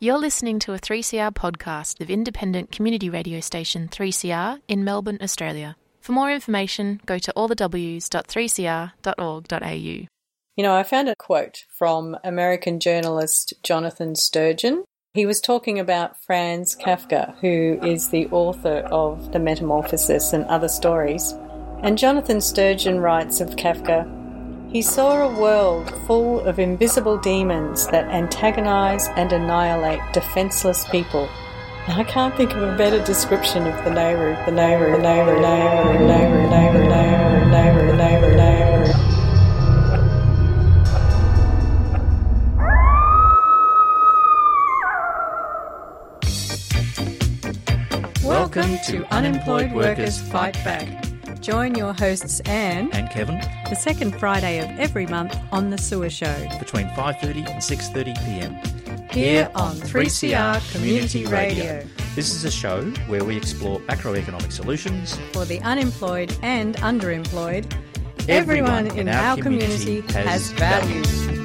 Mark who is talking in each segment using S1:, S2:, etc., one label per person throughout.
S1: You're listening to a 3CR podcast of independent community radio station 3CR in Melbourne, Australia. For more information, go to allthews.3cr.org.au.
S2: You know, I found a quote from American journalist Jonathan Sturgeon. He was talking about Franz Kafka, who is the author of The Metamorphosis and other stories. And Jonathan Sturgeon writes of Kafka he saw a world full of invisible demons that antagonize and annihilate defenseless people. I can't think of a better description of the NAIRU, the NAIRU, the NAIRU, NAIRU, NAIRU, NAIRU, NAIRU, NAIRU, NAIRU, NAIRU. Welcome to Unemployed Workers Fight Back. Join your hosts Anne
S3: and Kevin
S2: the second Friday of every month on the Sewer Show
S3: between 5:30 and 6:30 p.m.
S2: Here on 3CR Community Radio.
S3: This is a show where we explore macroeconomic solutions
S2: for the unemployed and underemployed. Everyone, Everyone in, in, our, community, community, has, has value. value.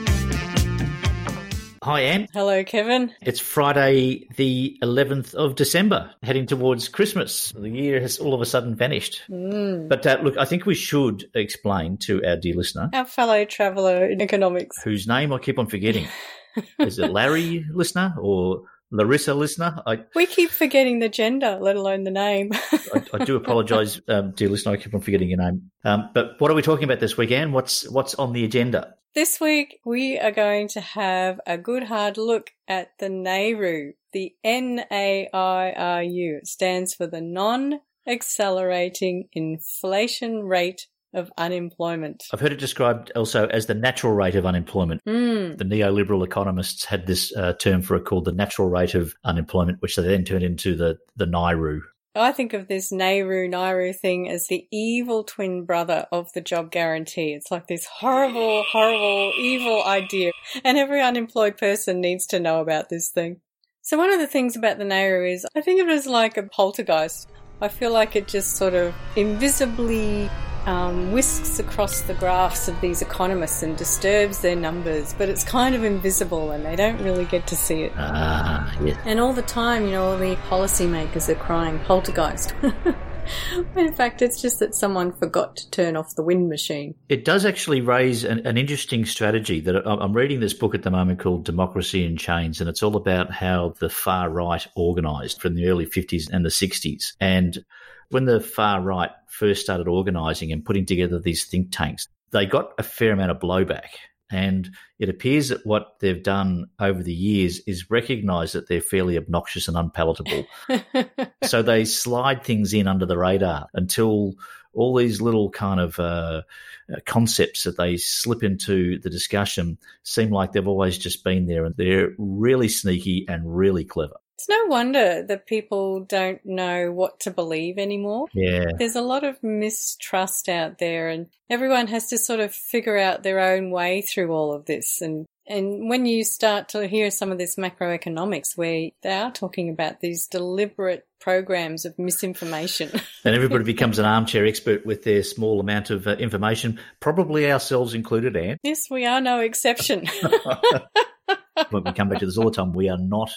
S3: Hi, Anne.
S2: Hello, Kevin.
S3: It's Friday, the 11th of December, heading towards Christmas. The year has all of a sudden vanished.
S2: Mm.
S3: But uh, look, I think we should explain to our dear listener,
S2: our fellow traveller in economics,
S3: whose name I keep on forgetting. Is it Larry, listener, or Larissa listener. I,
S2: we keep forgetting the gender, let alone the name.
S3: I, I, do apologise, um, dear listener. I keep on forgetting your name. Um, but what are we talking about this weekend? What's what's on the agenda?
S2: This week, we are going to have a good hard look at the NAIRU. The N-A-I-R-U. Stands for the Non-Accelerating Inflation Rate of Unemployment.
S3: I've heard it described also as the natural rate of unemployment.
S2: Mm.
S3: The neoliberal economists had this uh, term for it called the natural rate of unemployment, which they then turned into the, the NAIRU.
S2: I think of this Nehru Nairu thing as the evil twin brother of the job guarantee. It's like this horrible, horrible, evil idea. And every unemployed person needs to know about this thing. So one of the things about the NAIRU is I think of it as like a poltergeist. I feel like it just sort of invisibly um, whisks across the graphs of these economists and disturbs their numbers, but it's kind of invisible and they don't really get to see it.
S3: Ah, yeah.
S2: And all the time, you know, all the policymakers are crying poltergeist. in fact, it's just that someone forgot to turn off the wind machine.
S3: It does actually raise an, an, interesting strategy that I'm reading this book at the moment called Democracy in Chains, and it's all about how the far right organised from the early 50s and the 60s. And when the far right first started organising and putting together these think tanks, they got a fair amount of blowback. And it appears that what they've done over the years is recognise that they're fairly obnoxious and unpalatable. so they slide things in under the radar until all these little kind of uh, concepts that they slip into the discussion seem like they've always just been there and they're really sneaky and really clever.
S2: It's no wonder that people don't know what to believe anymore.
S3: Yeah.
S2: There's a lot of mistrust out there and everyone has to sort of figure out their own way through all of this and and when you start to hear some of this macroeconomics where they are talking about these deliberate programs of misinformation.
S3: and everybody becomes an armchair expert with their small amount of uh, information, probably ourselves included, Anne.
S2: Yes, we are no exception.
S3: when we come back to this all the time, we are not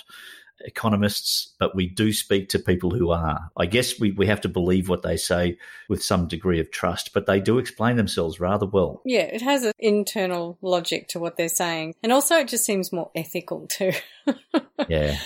S3: economists, but we do speak to people who are. I guess we, we have to believe what they say with some degree of trust, but they do explain themselves rather well.
S2: Yeah, it has an internal logic to what they're saying. And also, it just seems more ethical too.
S3: yeah.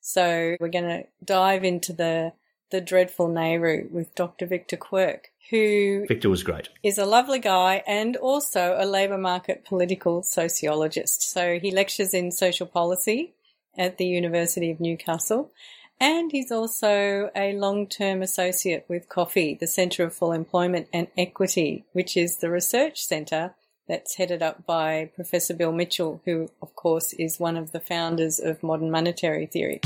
S2: So, we're going to dive into the the dreadful NAIRU with Dr. Victor Quirk, who
S3: Victor was great.
S2: Is a lovely guy and also a labour market political sociologist. So he lectures in social policy at the University of Newcastle. And he's also a long term associate with CofFEE, the Centre of Full Employment and Equity, which is the research centre that's headed up by Professor Bill Mitchell, who, of course, is one of the founders of modern monetary theory.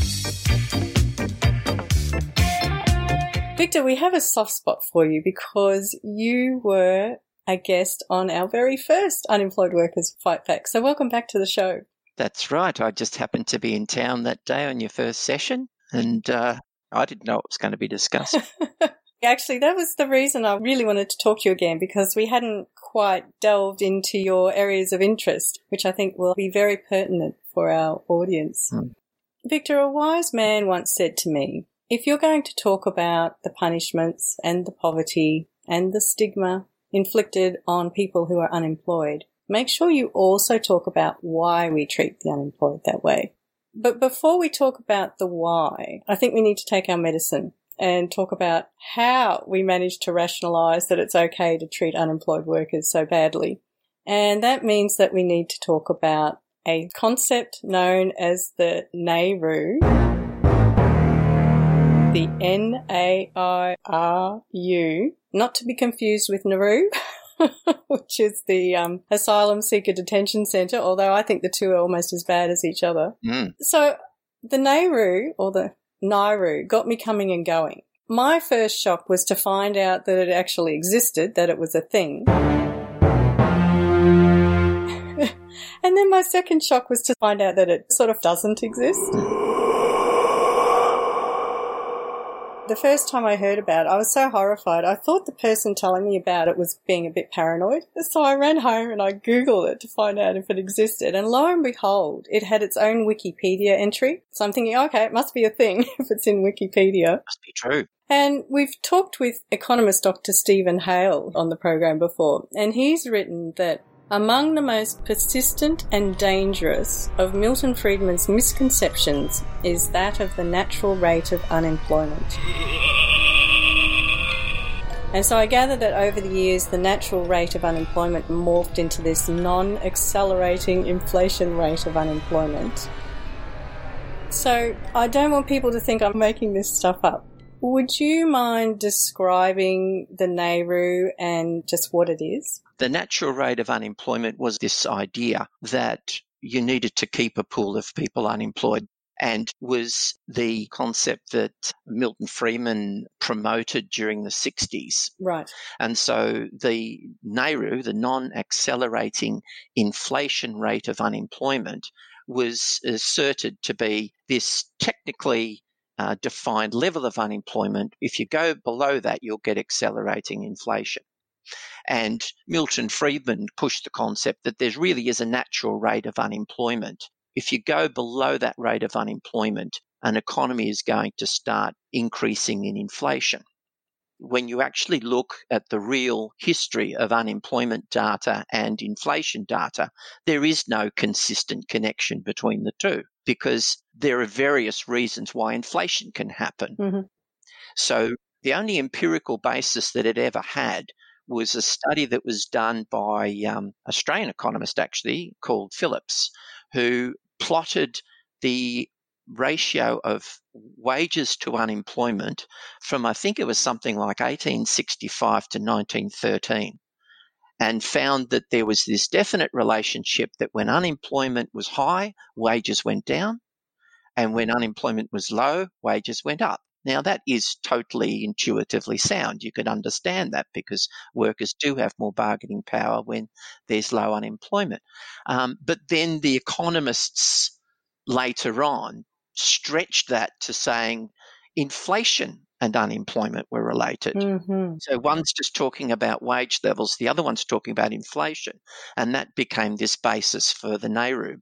S2: Victor, we have a soft spot for you because you were a guest on our very first Unemployed Workers Fight Back. So, welcome back to the show.
S4: That's right. I just happened to be in town that day on your first session, and uh, I didn't know it was going to be discussed.
S2: Actually, that was the reason I really wanted to talk to you again because we hadn't quite delved into your areas of interest, which I think will be very pertinent for our audience.
S4: Hmm.
S2: Victor, a wise man once said to me, if you're going to talk about the punishments and the poverty and the stigma inflicted on people who are unemployed, make sure you also talk about why we treat the unemployed that way. But before we talk about the why, I think we need to take our medicine and talk about how we manage to rationalize that it's okay to treat unemployed workers so badly. And that means that we need to talk about a concept known as the NAIRU. The N-A-I-R-U, not to be confused with Nauru, which is the um, Asylum Seeker Detention Centre, although I think the two are almost as bad as each other.
S4: Mm.
S2: So the NAIRU, or the NAIRU, got me coming and going. My first shock was to find out that it actually existed, that it was a thing. and then my second shock was to find out that it sort of doesn't exist. The first time I heard about it, I was so horrified. I thought the person telling me about it was being a bit paranoid. So I ran home and I Googled it to find out if it existed. And lo and behold, it had its own Wikipedia entry. So I'm thinking, okay, it must be a thing if it's in Wikipedia.
S4: Must be true.
S2: And we've talked with economist Dr. Steven Hail on the program before, and he's written that among the most persistent and dangerous of Milton Friedman's misconceptions is that of the natural rate of unemployment. And so I gather that over the years, the natural rate of unemployment morphed into this non accelerating inflation rate of unemployment. So I don't want people to think I'm making this stuff up. Would you mind describing the NAIRU and just what it is?
S4: The natural rate of unemployment was this idea that you needed to keep a pool of people unemployed and was the concept that Milton Friedman promoted during the 60s.
S2: Right.
S4: And so the NAIRU, the non accelerating inflation rate of unemployment, was asserted to be this technically uh, defined level of unemployment. If you go below that, you'll get accelerating inflation. And Milton Friedman pushed the concept that there really is a natural rate of unemployment. If you go below that rate of unemployment, an economy is going to start increasing in inflation. When you actually look at the real history of unemployment data and inflation data, there is no consistent connection between the two because there are various reasons why inflation can happen.
S2: Mm-hmm.
S4: So the only empirical basis that it ever had was a study that was done by um, Australian economist actually called Phillips, who plotted the ratio of wages to unemployment from I think it was something like 1865 to 1913 and found that there was this definite relationship that when unemployment was high, wages went down, and when unemployment was low, wages went up. Now, that is totally intuitively sound. You can understand that because workers do have more bargaining power when there's low unemployment. Um, but then the economists later on stretched that to saying inflation and unemployment were related.
S2: Mm-hmm.
S4: So one's just talking about wage levels, the other one's talking about inflation. And that became this basis for the NAIRU.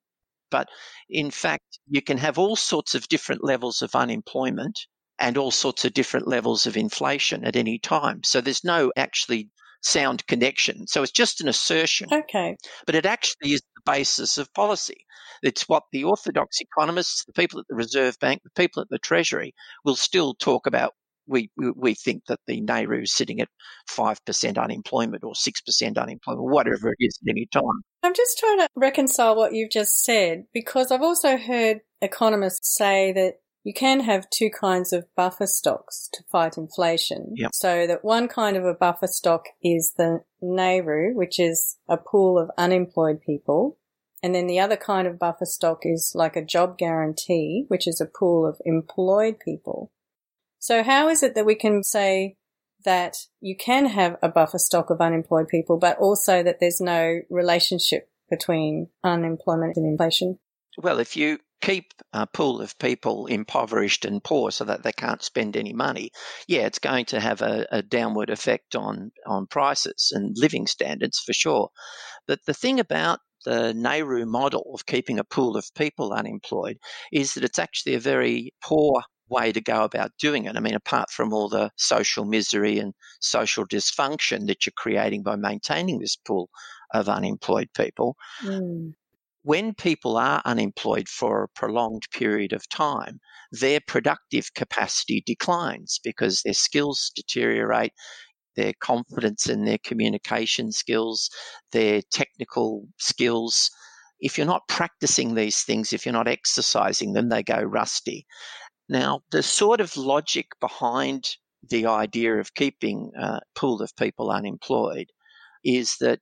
S4: But in fact, you can have all sorts of different levels of unemployment and all sorts of different levels of inflation at any time. So there's no actually sound connection. So it's just an assertion.
S2: Okay.
S4: But it actually is the basis of policy. It's what the orthodox economists, the people at the Reserve Bank, the people at the Treasury will still talk about. We, we think that the NAIRU is sitting at 5% unemployment or 6% unemployment, whatever it is at any time.
S2: I'm just trying to reconcile what you've just said because I've also heard economists say that you can have two kinds of buffer stocks to fight inflation.
S4: Yep.
S2: So that one kind of a buffer stock is the NAIRU, which is a pool of unemployed people. And then the other kind of buffer stock is like a job guarantee, which is a pool of employed people. So how is it that we can say that you can have a buffer stock of unemployed people, but also that there's no relationship between unemployment and inflation?
S4: Well, if you keep a pool of people impoverished and poor so that they can't spend any money, yeah, it's going to have a, a, downward effect on, on prices and living standards for sure. But the thing about the NAIRU model of keeping a pool of people unemployed is that it's actually a very poor way to go about doing it. I mean, apart from all the social misery and social dysfunction that you're creating by maintaining this pool of unemployed people, mm. When people are unemployed for a prolonged period of time, their productive capacity declines because their skills deteriorate, their confidence in their communication skills, their technical skills. If you're not practicing these things, if you're not exercising them, they go rusty. Now, the sort of logic behind the idea of keeping a pool of people unemployed is that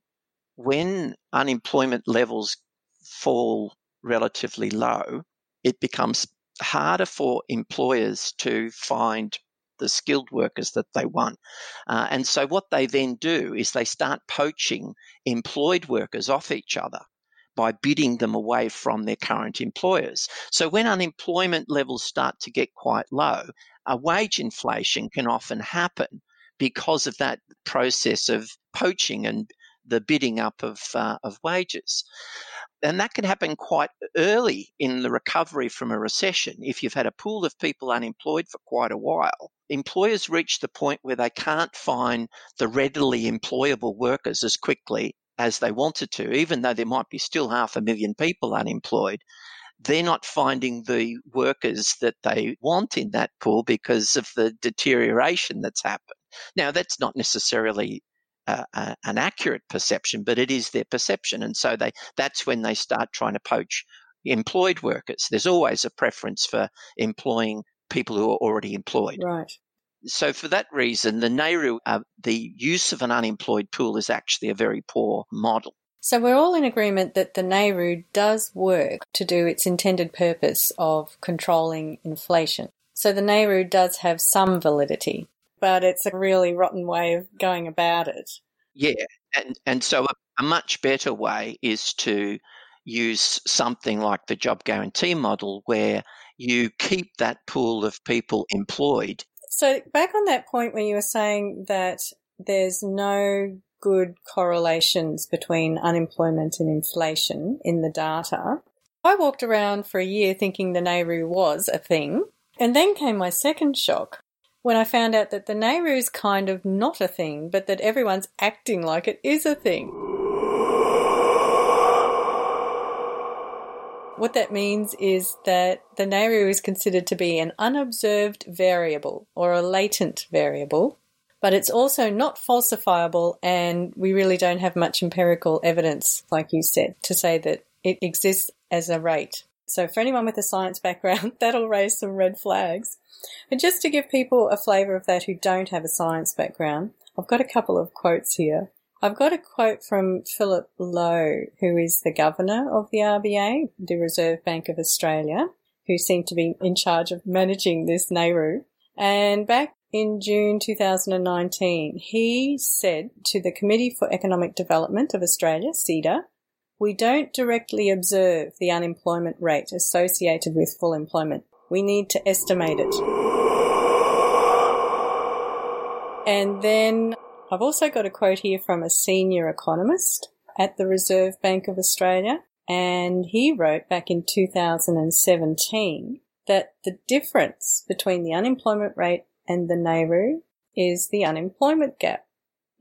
S4: when unemployment levels fall relatively low, it becomes harder for employers to find the skilled workers that they want. Uh, and so what they then do is they start poaching employed workers off each other by bidding them away from their current employers. So when unemployment levels start to get quite low, a wage inflation can often happen because of that process of poaching and the bidding up of, uh, of wages. And that can happen quite early in the recovery from a recession. If you've had a pool of people unemployed for quite a while, employers reach the point where they can't find the readily employable workers as quickly as they wanted to, even though there might be still half a million people unemployed. They're not finding the workers that they want in that pool because of the deterioration that's happened. Now, that's not necessarily uh, an accurate perception, but it is their perception, and so they that's when they start trying to poach employed workers. There's always a preference for employing people who are already employed.
S2: Right.
S4: So for that reason, the NAIRU, uh, the use of an unemployed pool is actually a very poor model.
S2: So we're all in agreement that the NAIRU does work to do its intended purpose of controlling inflation. So the NAIRU does have some validity, but it's a really rotten way of going about it.
S4: Yeah, and and so a, a much better way is to use something like the job guarantee model where you keep that pool of people employed
S2: so back on that point where you were saying that there's no good correlations between unemployment and inflation in the data. I walked around for a year thinking the NAIRU was a thing, and then came my second shock when I found out that the NAIRU is kind of not a thing, but that everyone's acting like it is a thing. What that means is that the NAIRU is considered to be an unobserved variable or a latent variable, but it's also not falsifiable and we really don't have much empirical evidence, like you said, to say that it exists as a rate. So for anyone with a science background, that'll raise some red flags. And just to give people a flavour of that who don't have a science background, I've got a couple of quotes here. I've got a quote from Philip Lowe, who is the governor of the RBA, the Reserve Bank of Australia, who seemed to be in charge of managing this NAIRU. And back in June 2019, he said to the Committee for Economic Development of Australia, CEDA, we don't directly observe the unemployment rate associated with full employment. We need to estimate it. And then I've also got a quote here from a senior economist at the Reserve Bank of Australia, and he wrote back in 2017 that the difference between the unemployment rate and the NAIRU is the unemployment gap.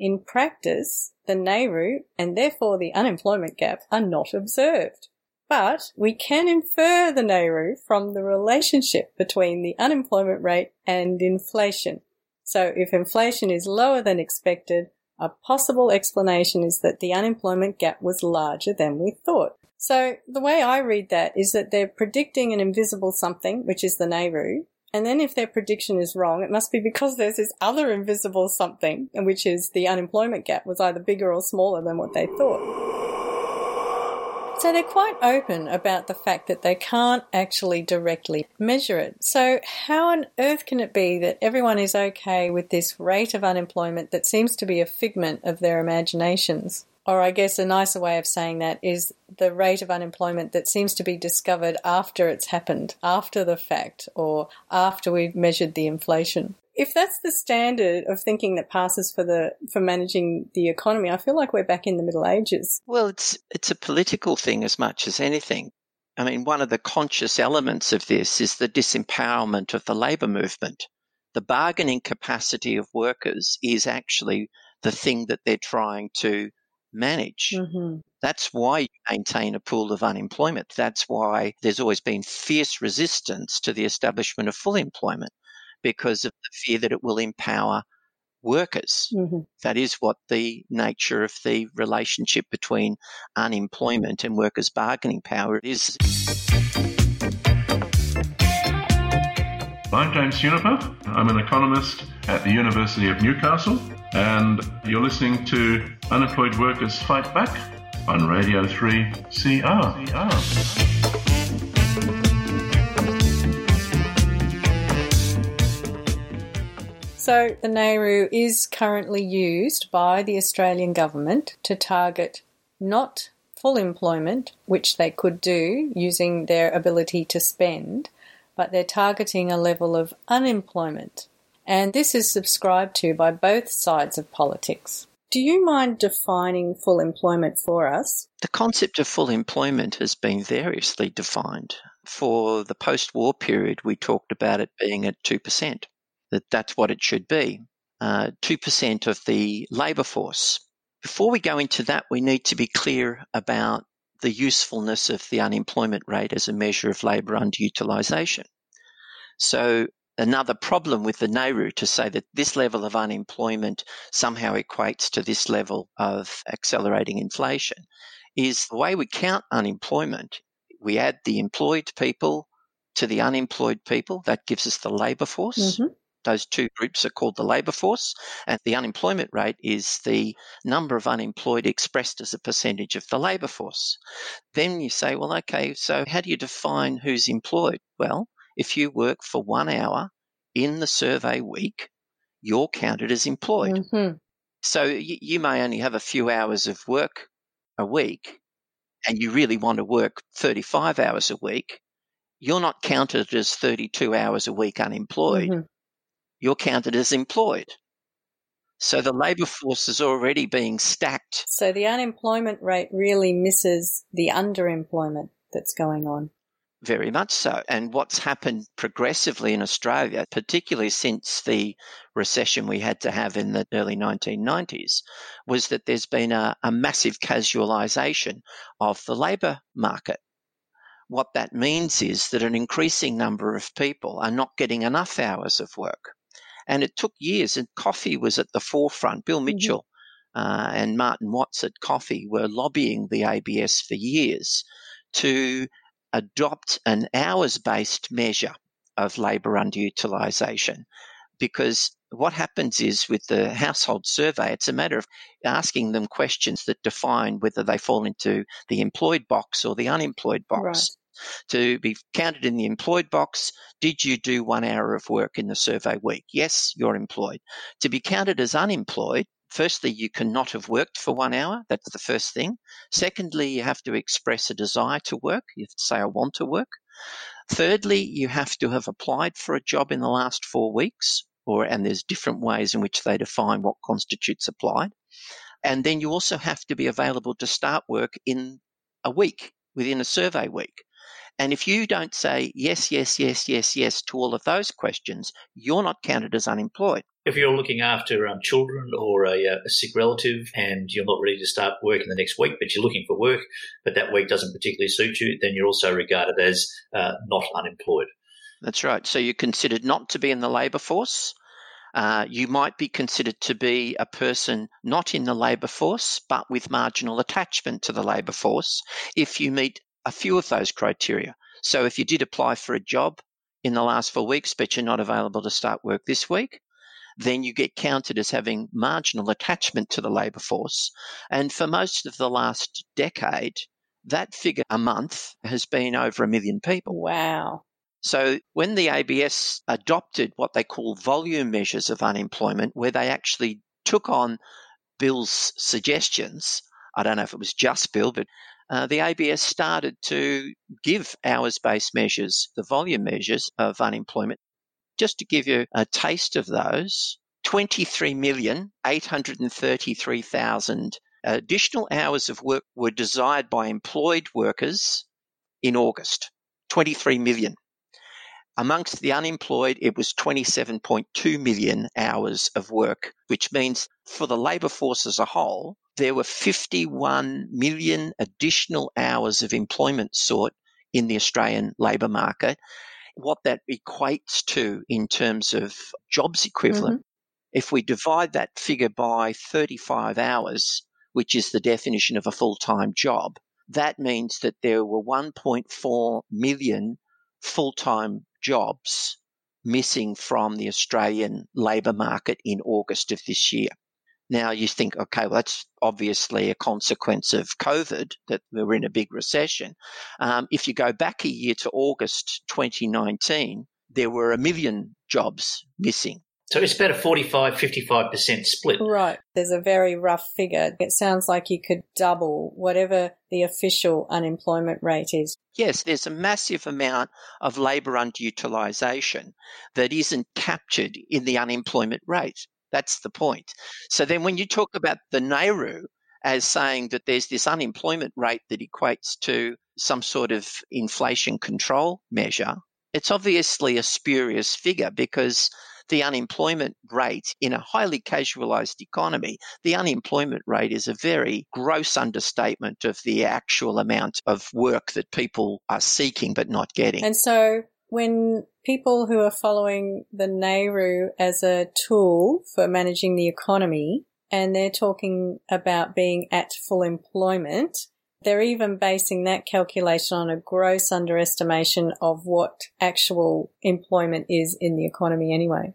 S2: In practice, the NAIRU and therefore the unemployment gap are not observed. But we can infer the NAIRU from the relationship between the unemployment rate and inflation. So if inflation is lower than expected, a possible explanation is that the unemployment gap was larger than we thought. So the way I read that is that they're predicting an invisible something, which is the NAIRU, and then if their prediction is wrong, it must be because there's this other invisible something, which is the unemployment gap was either bigger or smaller than what they thought. So they're quite open about the fact that they can't actually directly measure it. So how on earth can it be that everyone is okay with this rate of unemployment that seems to be a figment of their imaginations? Or I guess a nicer way of saying that is the rate of unemployment that seems to be discovered after it's happened, after the fact, or after we've measured the inflation. If that's the standard of thinking that passes for the for managing the economy, I feel like we're back in the Middle Ages.
S4: Well, it's it's a political thing as much as anything. I mean, one of the conscious elements of this is the disempowerment of the labour movement. The bargaining capacity of workers is actually the thing that they're trying to manage.
S2: Mm-hmm.
S4: That's why you maintain a pool of unemployment. That's why there's always been fierce resistance to the establishment of full employment because of the fear that it will empower workers.
S2: Mm-hmm.
S4: That is what the nature of the relationship between unemployment and workers' bargaining power is.
S5: I'm James Juniper. I'm an economist at the University of Newcastle, and you're listening to Unemployed Workers Fight Back on Radio 3 CR.
S2: So, the NAIRU is currently used by the Australian government to target not full employment, which they could do using their ability to spend, but they're targeting a level of unemployment. And this is subscribed to by both sides of politics. Do you mind defining full employment for us?
S4: The concept of full employment has been variously defined. For the post war period, we talked about it being at 2%, that that's what it should be. Uh, 2% of the labour force. Before we go into that, we need to be clear about the usefulness of the unemployment rate as a measure of labour underutilisation. So another problem with the NAIRU to say that this level of unemployment somehow equates to this level of accelerating inflation is the way we count unemployment. We add the employed people to the unemployed people. That gives us the labour force.
S2: Mm-hmm.
S4: Those two groups are called the labour force, and the unemployment rate is the number of unemployed expressed as a percentage of the labour force. Then you say, well, okay, so how do you define who's employed? Well, if you work for one hour in the survey week, you're counted as employed.
S2: Mm-hmm.
S4: So you, you may only have a few hours of work a week, and you really want to work 35 hours a week. You're not counted as 32 hours a week unemployed.
S2: Mm-hmm.
S4: You're counted as employed. So the labour force is already being stacked.
S2: So the unemployment rate really misses the underemployment that's going on.
S4: Very much so. And what's happened progressively in Australia, particularly since the recession we had to have in the early 1990s, was that there's been a, a massive casualisation of the labour market. What that means is that an increasing number of people are not getting enough hours of work. And it took years, and CofFEE was at the forefront. Bill Mitchell uh, and Martin Watts at CofFEE were lobbying the ABS for years to adopt an hours based measure of labour underutilisation because what happens is with the household survey, it's a matter of asking them questions that define whether they fall into the employed box or the unemployed box. To be counted in the employed box, did you do one hour of work in the survey week? Yes, you're employed. To be counted as unemployed, firstly, you cannot have worked for one hour. That's the first thing. Secondly, you have to express a desire to work. You have to say, I want to work. Thirdly, you have to have applied for a job in the last four weeks, or and there's different ways in which they define what constitutes applied. And then you also have to be available to start work in a week, within a survey week. And if you don't say yes, yes, yes, yes, yes to all of those questions, you're not counted as unemployed.
S3: If you're looking after um, children or a, uh, a, sick relative and you're not ready to start work in the next week, but you're looking for work, but that week doesn't particularly suit you, then you're also regarded as uh, not unemployed.
S4: That's right. So you're considered not to be in the labour force. Uh, you might be considered to be a person not in the labour force, but with marginal attachment to the labour force if you meet a few of those criteria. So if you did apply for a job in the last four weeks, but you're not available to start work this week, then you get counted as having marginal attachment to the labour force. And for most of the last decade, that figure a month has been over a million people.
S2: Wow.
S4: So when the ABS adopted what they call volume measures of unemployment, where they actually took on Bill's suggestions I don't know if it was just Bill, but uh, the ABS started to give hours based measures, the volume measures of unemployment. Just to give you a taste of those, 23,833,000 additional hours of work were desired by employed workers in August. 23 million. Amongst the unemployed, it was 27.2 million hours of work, which means for the labour force as a whole, there were 51 million additional hours of employment sought in the Australian labour market. What that equates to in terms of jobs equivalent, mm-hmm. if we divide that figure by 35 hours, which is the definition of a full time job, that means that there were 1.4 million full time jobs missing from the Australian labour market in August of this year. Now you think, okay, well, that's obviously a consequence of COVID that we were in a big recession. Um, if you go back a year to August 2019, there were a million jobs missing.
S3: So it's about a 45 55% split.
S2: Right. There's a very rough figure. It sounds like you could double whatever the official unemployment rate is.
S4: Yes, there's a massive amount of labour underutilisation that isn't captured in the unemployment rate. That's the point. So then when you talk about the NAIRU as saying that there's this unemployment rate that equates to some sort of inflation control measure, it's obviously a spurious figure because the unemployment rate in a highly casualised economy, the unemployment rate is a very gross understatement of the actual amount of work that people are seeking but not getting.
S2: And so when people who are following the NAIRU as a tool for managing the economy and they're talking about being at full employment, they're even basing that calculation on a gross underestimation of what actual employment is in the economy anyway.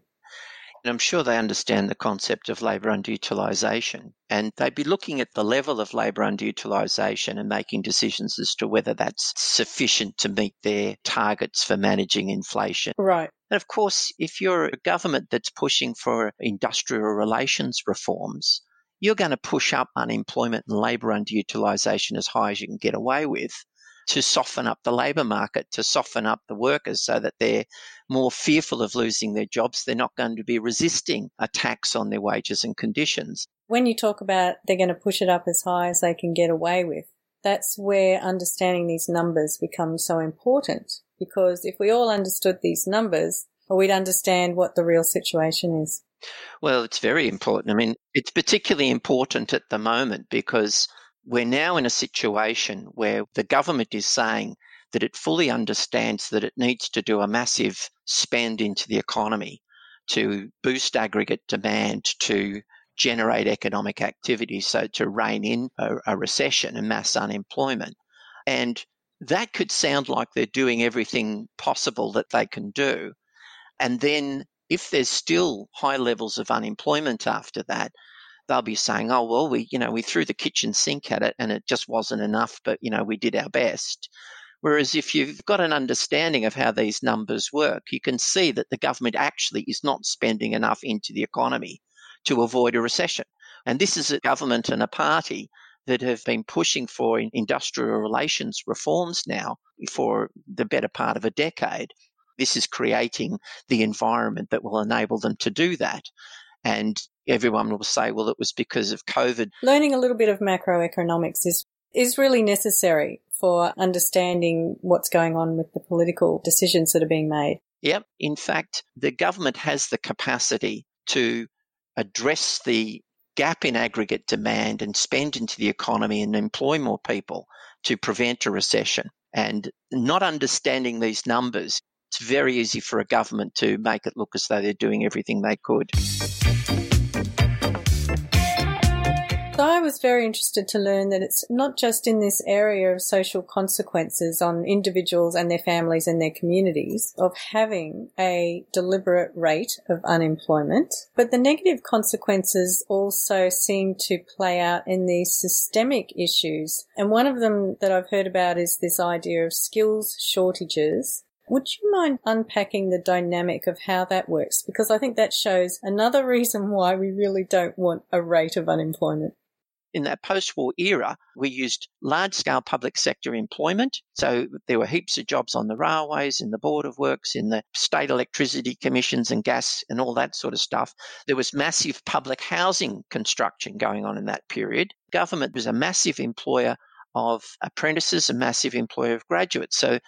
S4: And I'm sure they understand the concept of labour underutilisation. And they'd be looking at the level of labour underutilisation and making decisions as to whether that's sufficient to meet their targets for managing inflation.
S2: Right.
S4: And of course, if you're a government that's pushing for industrial relations reforms, you're going to push up unemployment and labour underutilisation as high as you can get away with to soften up the labour market, to soften up the workers so that they're more fearful of losing their jobs. They're not going to be resisting attacks on their wages and conditions.
S2: When you talk about they're going to push it up as high as they can get away with, that's where understanding these numbers becomes so important. Because if we all understood these numbers, we'd understand what the real situation is.
S4: Well, it's very important. I mean, it's particularly important at the moment because we're now in a situation where the government is saying that it fully understands that it needs to do a massive spend into the economy to boost aggregate demand, to generate economic activity, so to rein in a, a recession and mass unemployment. And that could sound like they're doing everything possible that they can do. And then if there's still high levels of unemployment after that, they'll be saying, "Oh well, we you know we threw the kitchen sink at it and it just wasn't enough, but you know we did our best." Whereas if you've got an understanding of how these numbers work, you can see that the government actually is not spending enough into the economy to avoid a recession. And this is a government and a party that have been pushing for industrial relations reforms now for the better part of a decade. This is creating the environment that will enable them to do that. And everyone will say, well, it was because of COVID.
S2: Learning a little bit of macroeconomics is, is really necessary for understanding what's going on with the political decisions that are being made.
S4: Yep. In fact, the government has the capacity to address the gap in aggregate demand and spend into the economy and employ more people to prevent a recession. And not understanding these numbers, it's very easy for a government to make it look as though they're doing everything they could.
S2: I was very interested to learn that it's not just in this area of social consequences on individuals and their families and their communities of having a deliberate rate of unemployment, but the negative consequences also seem to play out in these systemic issues. And one of them that I've heard about is this idea of skills shortages would you mind unpacking the dynamic of how that works? Because I think that shows another reason why we really don't want a rate of unemployment.
S4: in that post war era, we used large scale public sector employment. So there were heaps of jobs on the railways, in the Board of Works, in the state electricity commissions and gas and all that sort of stuff. There was massive public housing construction going on in that period. Government was a massive employer of apprentices, a massive employer of graduates. So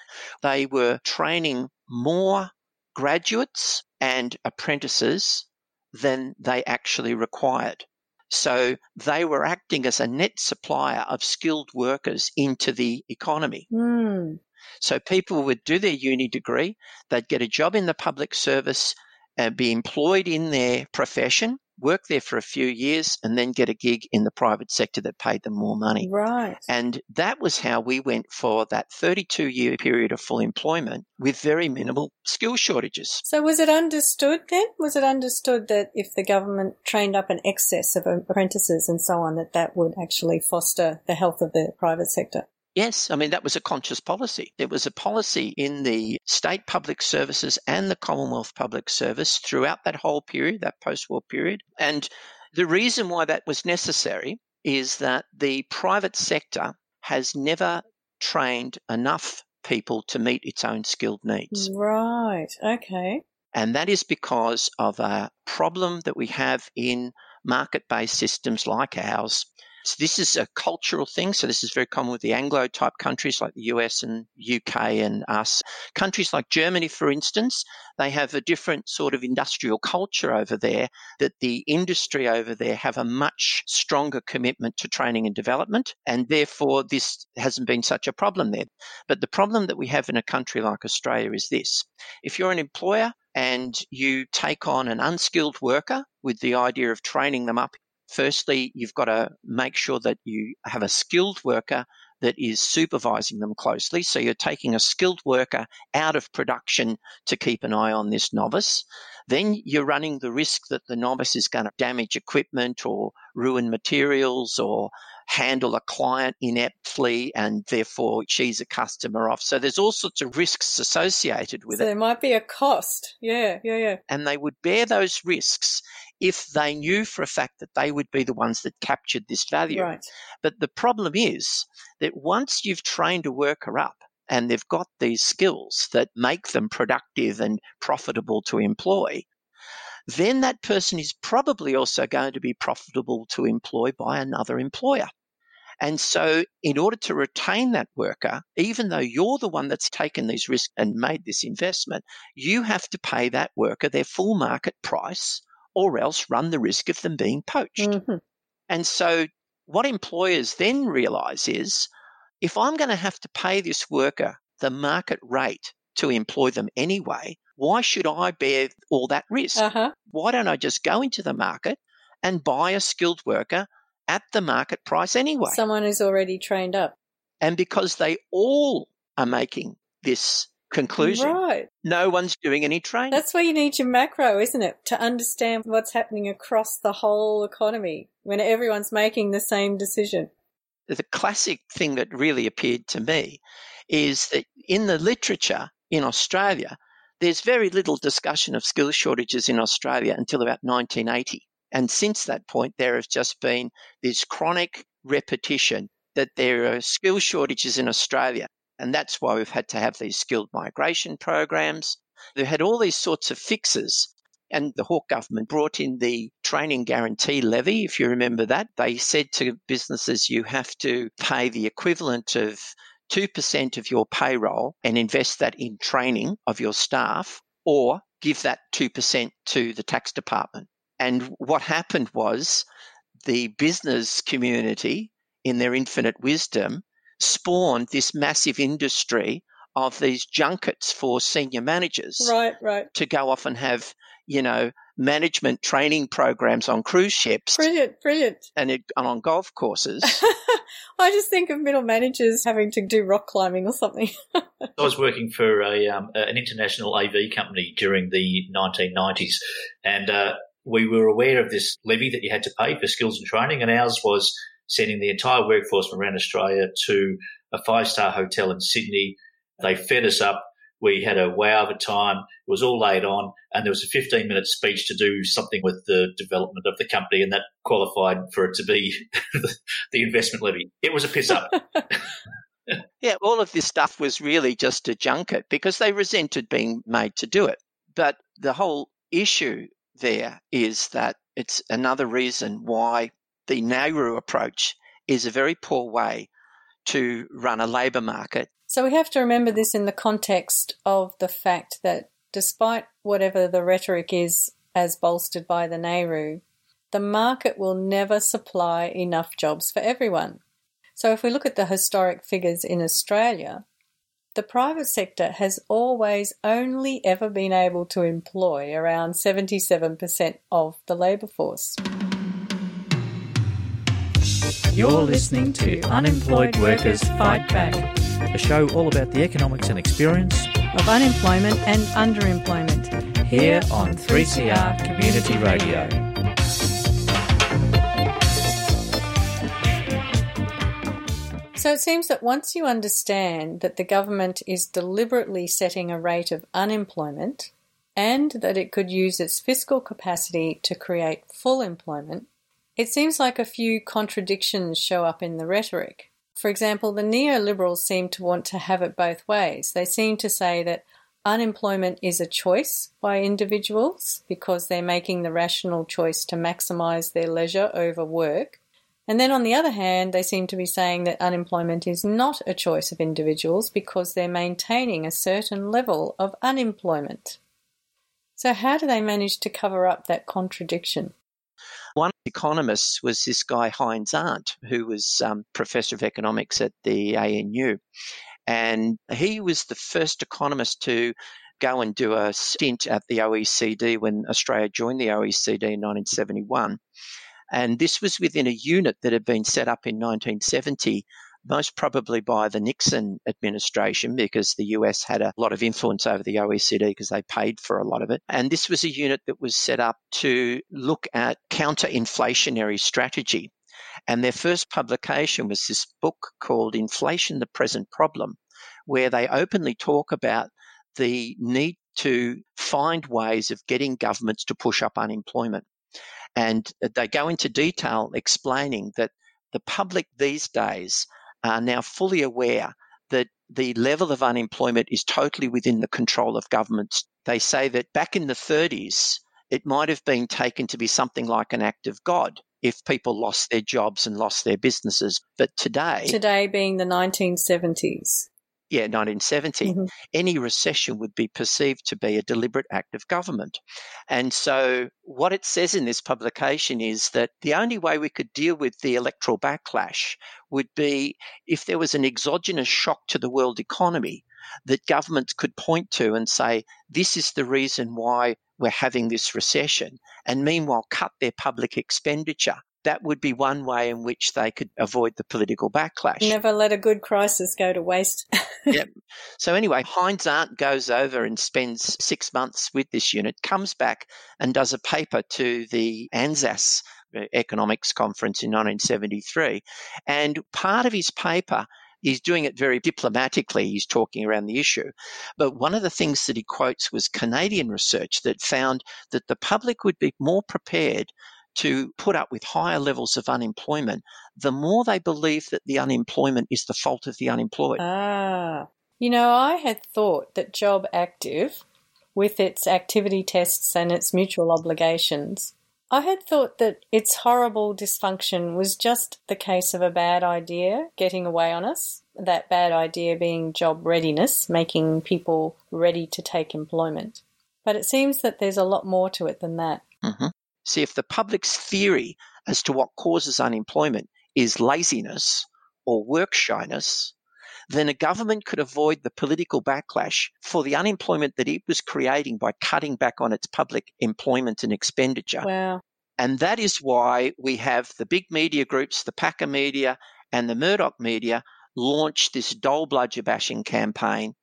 S4: they were training more graduates and apprentices than they actually required. So they were acting as a net supplier of skilled workers into the economy.
S2: Mm.
S4: So people would do their uni degree, they'd get a job in the public service, and be employed in their profession, work there for a few years, and then get a gig in the private sector that paid them more money.
S2: Right.
S4: And that was how we went for that 32 year period of full employment with very minimal skill shortages.
S2: So was it understood then? Was it understood that if the government trained up an excess of apprentices and so on, that that would actually foster the health of the private sector?
S4: Yes, I mean, that was a conscious policy. It was a policy in the state public services and the Commonwealth public service throughout that whole period, that post war period. And the reason why that was necessary is that the private sector has never trained enough people to meet its own skilled needs.
S2: Right. Okay.
S4: And that is because of a problem that we have in market based systems like ours so this is a cultural thing. So this is very common with the Anglo type countries like the US and UK and us. Countries like Germany, for instance, they have a different sort of industrial culture over there that the industry over there have a much stronger commitment to training and development. And therefore this hasn't been such a problem there. But the problem that we have in a country like Australia is this. If you're an employer and you take on an unskilled worker with the idea of training them up Firstly, you've got to make sure that you have a skilled worker that is supervising them closely. So you're taking a skilled worker out of production to keep an eye on this novice. Then you're running the risk that the novice is going to damage equipment or ruin materials or handle a client ineptly and therefore she's a customer off. So there's all sorts of risks associated with
S2: so
S4: it.
S2: There might be a cost. Yeah, yeah, yeah.
S4: And they would bear those risks if they knew for a fact that they would be the ones that captured this value.
S2: Right.
S4: But the problem is that once you've trained a worker up and they've got these skills that make them productive and profitable to employ, then that person is probably also going to be profitable to employ by another employer. And so, in order to retain that worker, even though you're the one that's taken these risks and made this investment, you have to pay that worker their full market price or else run the risk of them being poached.
S2: Mm-hmm.
S4: And so, what employers then realize is if I'm going to have to pay this worker the market rate to employ them anyway, why should I bear all that risk?
S2: Uh-huh.
S4: Why don't I just go into the market and buy a skilled worker at the market price anyway.
S2: Someone who's already trained up.
S4: And because they all are making this conclusion,
S2: Right.
S4: no one's doing any training.
S2: That's where you need your macro, isn't it? To understand what's happening across the whole economy when everyone's making the same decision.
S4: the classic thing that really appeared to me is that in the literature in Australia, there's very little discussion of skill shortages in Australia until about 1980. And since that point, there has just been this chronic repetition that there are skill shortages in Australia. And that's why we've had to have these skilled migration programs. They had all these sorts of fixes. And the Hawke government brought in the training guarantee levy, if you remember that. They said to businesses, you have to pay the equivalent of 2% of your payroll and invest that in training of your staff, or give that 2% to the tax department. And what happened was the business community, in their infinite wisdom, spawned this massive industry of these junkets for senior managers
S2: Right, right.
S4: to go off and have, you know, management training programs on cruise ships
S2: Brilliant, brilliant.
S4: and, it, and on golf courses.
S2: I just think of middle managers having to do rock climbing or something.
S3: I was working for a um, an international AV company during the 1990s, and uh, we were aware of this levy that you had to pay for skills and training, and ours was sending the entire workforce from around Australia to a five star hotel in Sydney. They fed us up. We had a wow of a time. It was all laid on, and there was a 15 minute speech to do something with the development of the company, and that qualified for it to be the investment levy. It was a piss up.
S4: yeah, all of this stuff was really just a junket because they resented being made to do it. But the whole issue there is that it's another reason why the NAIRU approach is a very poor way to run a labour market.
S2: So we have to remember this in the context of the fact that despite whatever the rhetoric is as bolstered by the NAIRU, the market will never supply enough jobs for everyone. So if we look at the historic figures in Australia, the private sector has always only ever been able to employ around 77% of the labour force.
S1: You're listening to Unemployed Workers Fight Back,
S3: a show all about the economics and experience
S2: of unemployment and underemployment
S3: here on 3CR Community Radio.
S2: So it seems that once you understand that the government is deliberately setting a rate of unemployment and that it could use its fiscal capacity to create full employment, it seems like a few contradictions show up in the rhetoric. For example, the neoliberals seem to want to have it both ways. They seem to say that unemployment is a choice by individuals because they're making the rational choice to maximize their leisure over work. And then on the other hand, they seem to be saying that unemployment is not a choice of individuals because they're maintaining a certain level of unemployment. So, how do they manage to cover up that contradiction?
S4: One economist was this guy Heinz Arndt, who was um, professor of economics at the ANU. And he was the first economist to go and do a stint at the OECD when Australia joined the OECD in 1971. And this was within a unit that had been set up in 1970 most probably by the Nixon administration because the US had a lot of influence over the OECD because they paid for a lot of it. And this was a unit that was set up to look at counter inflationary strategy. And their first publication was this book called Inflation the Present Problem, where they openly talk about the need to find ways of getting governments to push up unemployment. And they go into detail explaining that the public these days are now fully aware that the level of unemployment is totally within the control of governments. They say that back in the 30s, it might have been taken to be something like an act of God if people lost their jobs and lost their businesses. But today.
S2: Today being the 1970s
S4: yeah, 1970, mm-hmm. any recession would be perceived to be a deliberate act of government. And so, what it says in this publication is that the only way we could deal with the electoral backlash would be if there was an exogenous shock to the world economy that governments could point to and say, this is the reason why we're having this recession, and meanwhile cut their public expenditure that would be one way in which they could avoid the political backlash.
S2: Never let a good crisis go to waste.
S4: yep. So anyway, Heinz Arndt goes over and spends six months with this unit, comes back and does a paper to the ANZAAS uh, economics conference in 1973. And part of his paper he's doing it very diplomatically. He's talking around the issue. But one of the things that he quotes was Canadian research that found that the public would be more prepared to put up with higher levels of unemployment, the more they believe that the unemployment is the fault of the unemployed.
S2: Ah. You know, I had thought that Job Active, with its activity tests and its mutual obligations, I had thought that its horrible dysfunction was just the case of a bad idea getting away on us. That bad idea being job readiness, making people ready to take employment. But it seems that there's a lot more to it than that.
S4: Mm-hmm. See, if the public's theory as to what causes unemployment is laziness or work shyness, then a government could avoid the political backlash for the unemployment that it was creating by cutting back on its public employment and expenditure.
S2: Wow.
S4: And that is why we have the big media groups, the Packer media and the Murdoch media, launch this dole bludger bashing campaign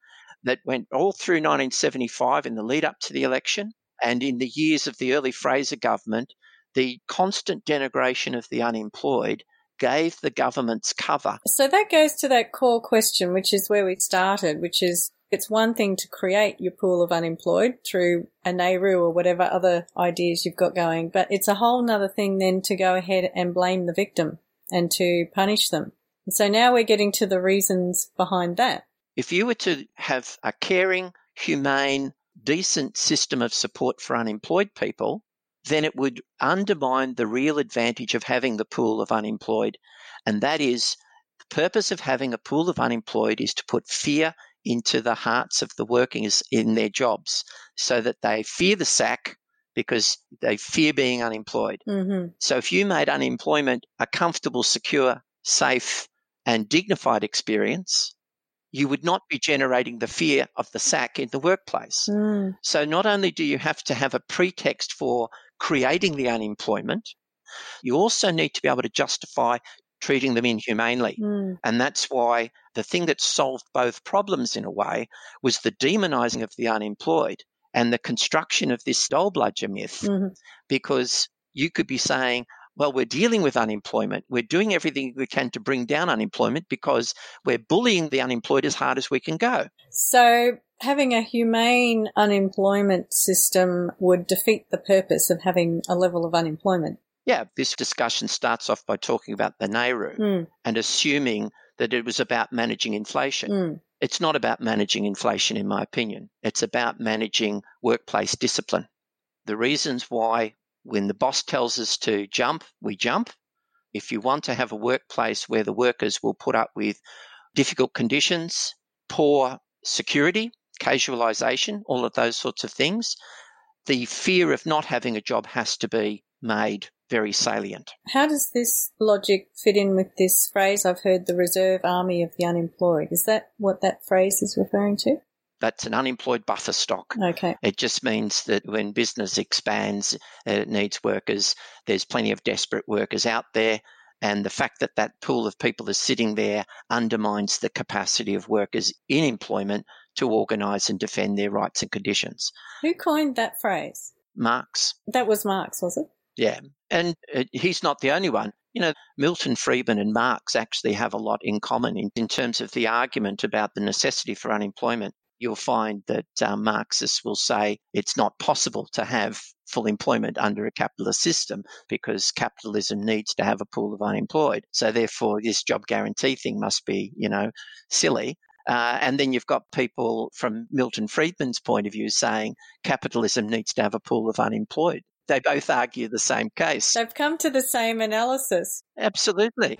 S4: that went all through 1975 in the lead up to the election and in the years of the early Fraser government, the constant denigration of the unemployed gave the government's cover.
S2: So that goes to that core question, which is where we started, which is It's one thing to create your pool of unemployed through a NAIRU or whatever other ideas you've got going, but it's a whole nother thing then to go ahead and blame the victim and to punish them. And so now we're getting to the reasons behind that.
S4: If you were to have a caring, humane, decent system of support for unemployed people, then it would undermine the real advantage of having the pool of unemployed. And that is the purpose of having a pool of unemployed is to put fear into the hearts of the workers in their jobs so that they fear the sack because they fear being unemployed.
S2: Mm-hmm.
S4: So if you made unemployment a comfortable, secure, safe, and dignified experience, you would not be generating the fear of the sack in the workplace.
S2: Mm.
S4: So not only do you have to have a pretext for creating the unemployment, you also need to be able to justify treating them inhumanely.
S2: Mm.
S4: And that's why the thing that solved both problems in a way was the demonizing of the unemployed and the construction of this dole bludger myth.
S2: Mhm.
S4: Because you could be saying, well, we're dealing with unemployment. We're doing everything we can to bring down unemployment because we're bullying the unemployed as hard as we can go.
S2: So having a humane unemployment system would defeat the purpose of having a level of unemployment.
S4: Yeah, this discussion starts off by talking about the NAIRU
S2: Mm.
S4: and assuming that it was about managing inflation.
S2: Mm.
S4: It's not about managing inflation, in my opinion. It's about managing workplace discipline. The reasons why, when the boss tells us to jump, we jump. If you want to have a workplace where the workers will put up with difficult conditions, poor security, casualisation, all of those sorts of things, the fear of not having a job has to be made very salient.
S2: How does this logic fit in with this phrase I've heard, the reserve army of the unemployed? Is that what that phrase is referring to?
S4: That's an unemployed buffer stock.
S2: Okay.
S4: It just means that when business expands, uh, it needs workers. There's plenty of desperate workers out there. And the fact that that pool of people is sitting there undermines the capacity of workers in employment to organise and defend their rights and conditions.
S2: Who coined that phrase?
S4: Marx,
S2: That was Marx, was it?
S4: yeah. And uh, he's not the only one. You know, Milton Friedman and Marx actually have a lot in common in, in terms of the argument about the necessity for unemployment. You'll find that uh, Marxists will say it's not possible to have full employment under a capitalist system because capitalism needs to have a pool of unemployed. So therefore, this job guarantee thing must be, you know, silly. Uh, and then you've got people from Milton Friedman's point of view saying capitalism needs to have a pool of unemployed. They both argue the same case.
S2: They've come to the same analysis.
S4: Absolutely.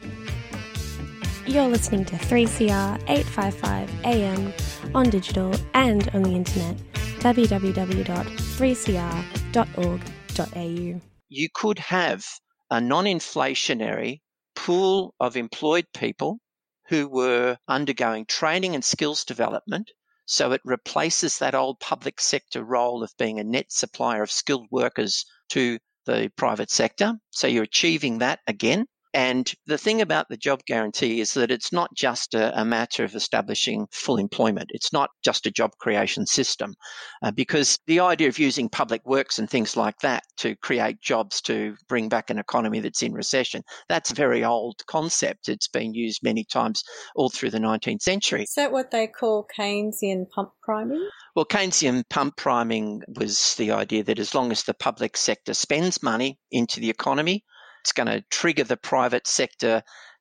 S6: You're listening to 3CR 855 AM on digital and on the internet. www.3cr.org.au.
S4: You could have a non inflationary pool of employed people who were undergoing training and skills development. So it replaces that old public sector role of being a net supplier of skilled workers to the private sector. So you're achieving that again. And the thing about the job guarantee is that it's not just a, a matter of establishing full employment. It's not just a job creation system uh, because the idea of using public works and things like that to create jobs to bring back an economy that's in recession, that's a very old concept. It's been used many times all through the 19th century.
S2: Is that what they call Keynesian pump priming?
S4: Well, Keynesian pump priming was the idea that as long as the public sector spends money into the economy, it's going to trigger the private sector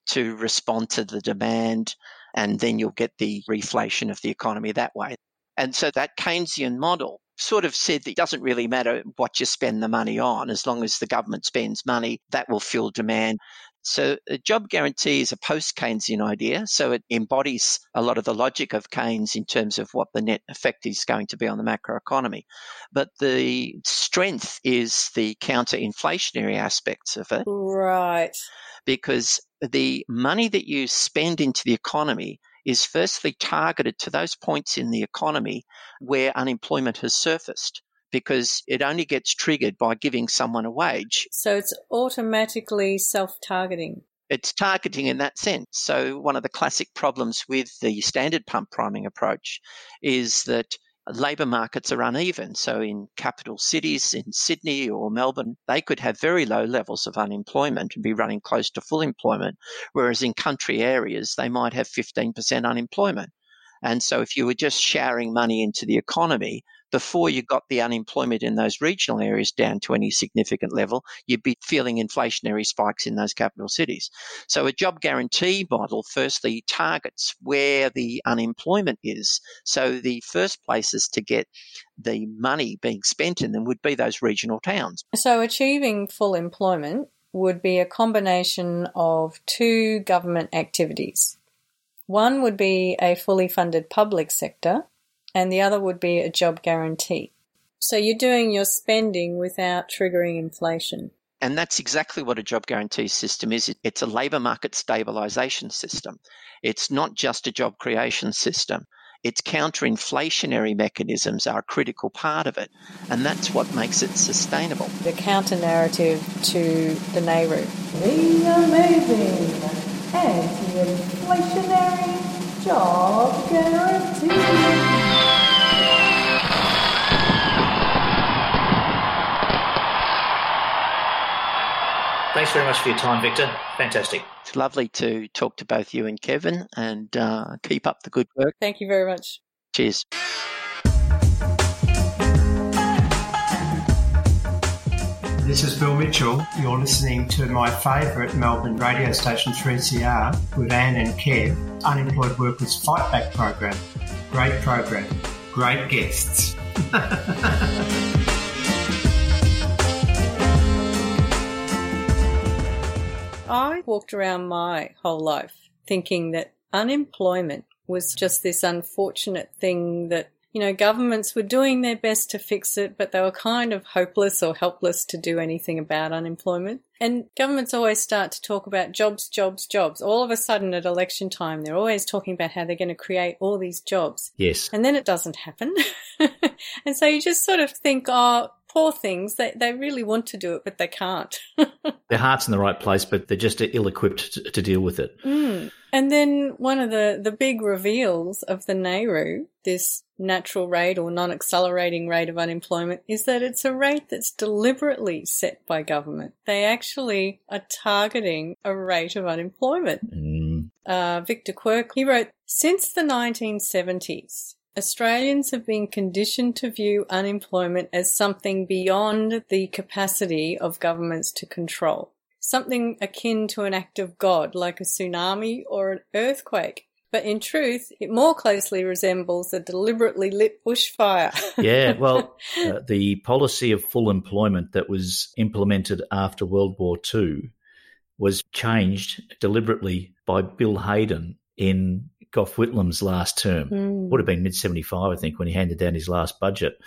S4: to respond to the demand, and then you'll get the reflation of the economy that way. And so that Keynesian model sort of said that it doesn't really matter what you spend the money on, as long as the government spends money, that will fuel demand. So a job guarantee is a post Keynesian idea. So it embodies a lot of the logic of Keynes in terms of what the net effect is going to be on the macroeconomy. But the strength is the counter inflationary aspects of it
S2: Right.
S4: because the money that you spend into the economy is firstly targeted to those points in the economy where unemployment has surfaced because it only gets triggered by giving someone a wage.
S2: So it's automatically self targeting.
S4: It's targeting in that sense. So, one of the classic problems with the standard pump priming approach is that labour markets are uneven. So, in capital cities, in Sydney or Melbourne, they could have very low levels of unemployment and be running close to full employment, whereas in country areas, they might have 15% unemployment. And so if you were just showering money into the economy, before you got the unemployment in those regional areas down to any significant level, you'd be feeling inflationary spikes in those capital cities. So a job guarantee model firstly targets where the unemployment is. So the first places to get the money being spent in them would be those regional towns.
S2: So achieving full employment would be a combination of two government activities. One would be a fully funded public sector, and the other would be a job guarantee. So you're doing your spending without triggering inflation.
S4: And that's exactly what a job guarantee system is. It's a labour market stabilisation system. It's not just a job creation system. Its counter inflationary mechanisms are a critical part of it, and that's what makes it sustainable.
S2: The counter narrative to the NAIRU. The amazing anti inflationary job guarantee.
S3: Thanks very much for your time, Victor. Fantastic.
S4: It's lovely to talk to both you and Kevin and uh, keep up the good work.
S2: Thank you very much.
S4: Cheers.
S7: This is Bill Mitchell. You're listening to my favourite Melbourne radio station 3CR with Anne and Kev, Unemployed Workers Fight Back program. Great program, great guests.
S2: I walked around my whole life thinking that unemployment was just this unfortunate thing that, you know, governments were doing their best to fix it, but they were kind of hopeless or helpless to do anything about unemployment. And governments always start to talk about jobs, jobs, jobs. All of a sudden at election time, they're always talking about how they're going to create all these jobs.
S3: Yes.
S2: And then it doesn't happen. and so you just sort of think, oh, poor things. They, they really want to do it, but they can't.
S3: Their heart's in the right place, but they're just ill equipped to, to, deal with it.
S2: Mm. And then one of the, the big reveals of the NAIRU, this natural rate or non accelerating rate of unemployment, is that it's a rate that's deliberately set by government. They actually are targeting a rate of unemployment.
S3: Mm.
S2: Uh, Victor Quirk, he wrote, since the 1970s, Australians have been conditioned to view unemployment as something beyond the capacity of governments to control. Something akin to an act of God, like a tsunami or an earthquake. But in truth, it more closely resembles a deliberately lit bushfire.
S3: yeah, well, uh, the policy of full employment that was implemented after World War II was changed deliberately by Bill Hayden in Gough Whitlam's last term.
S2: Mm.
S3: Would have been mid 75, I think, when he handed down his last budget.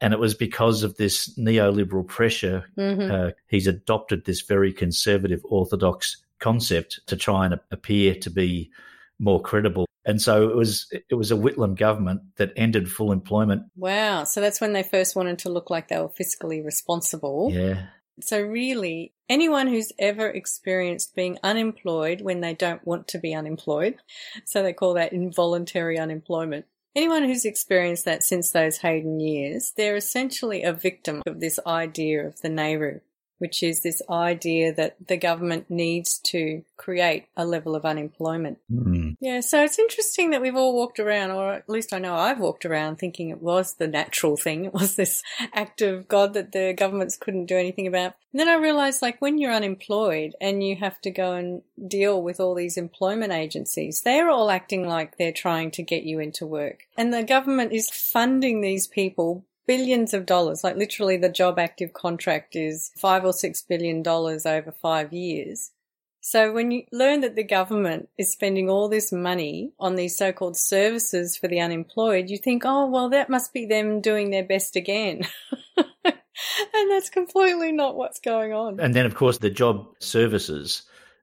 S3: And it was because of this neoliberal pressure,
S2: mm-hmm.
S3: uh, he's adopted this very conservative orthodox concept to try and appear to be more credible. And so it was it was a Whitlam government that ended full employment.
S2: Wow. So that's when they first wanted to look like they were fiscally responsible.
S3: Yeah.
S2: So really, anyone who's ever experienced being unemployed when they don't want to be unemployed, so they call that involuntary unemployment. Anyone who's experienced that since those Hayden years, they're essentially a victim of this idea of the NAIRU which is this idea that the government needs to create a level of unemployment.
S3: Mm.
S2: Yeah, so it's interesting that we've all walked around, or at least I know I've walked around thinking it was the natural thing. It was this act of God that the governments couldn't do anything about. And then I realized, like, when you're unemployed and you have to go and deal with all these employment agencies, they're all acting like they're trying to get you into work. And the government is funding these people billions of dollars. Like literally the job active contract is five or six billion dollars over five years. So when you learn that the government is spending all this money on these so-called services for the unemployed, you think, oh, well, that must be them doing their best again. and that's completely not what's going on.
S3: And then, of course, the job services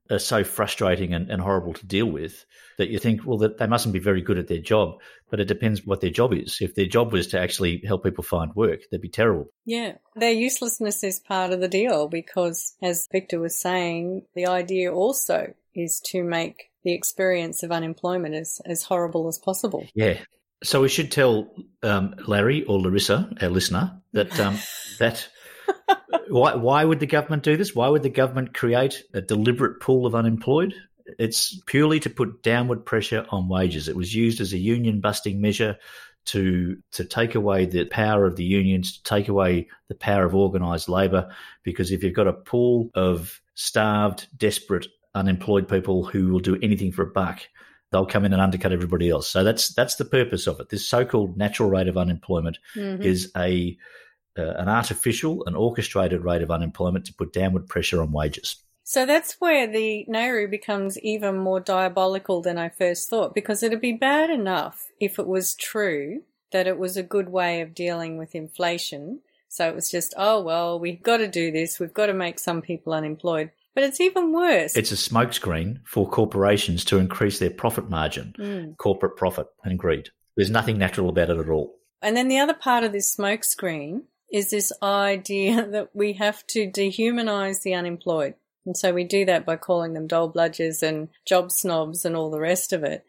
S3: are so frustrating and, and horrible to deal with that you think, well, that they mustn't be very good at their job. But it depends what their job is. If their job was to actually help people find work, they'd be terrible.
S2: Yeah. Their uselessness is part of the deal because, as Victor was saying, the idea also is to make the experience of unemployment as, as horrible as possible.
S3: Yeah. So we should tell um, Larry or Larissa, our listener, that um, that why why would the government do this? Why would the government create a deliberate pool of unemployed? It's purely to put downward pressure on wages. It was used as a union busting measure to to take away the power of the unions, to take away the power of organised labour. Because if you've got a pool of starved, desperate, unemployed people who will do anything for a buck, they'll come in and undercut everybody else. So that's that's the purpose of it. This so-called natural rate of unemployment mm-hmm. is a uh, an artificial, an orchestrated rate of unemployment to put downward pressure on wages.
S2: So that's where the NAIRU becomes even more diabolical than I first thought, because it'd be bad enough if it was true that it was a good way of dealing with inflation. So it was just, oh, well, we've got to do this. We've got to make some people unemployed. But it's even worse.
S3: It's a smokescreen for corporations to increase their profit margin, mm. corporate profit and greed. There's nothing natural about it at all.
S2: And then the other part of this smokescreen is this idea that we have to dehumanize the unemployed. And so we do that by calling them dole bludgers and job snobs and all the rest of it.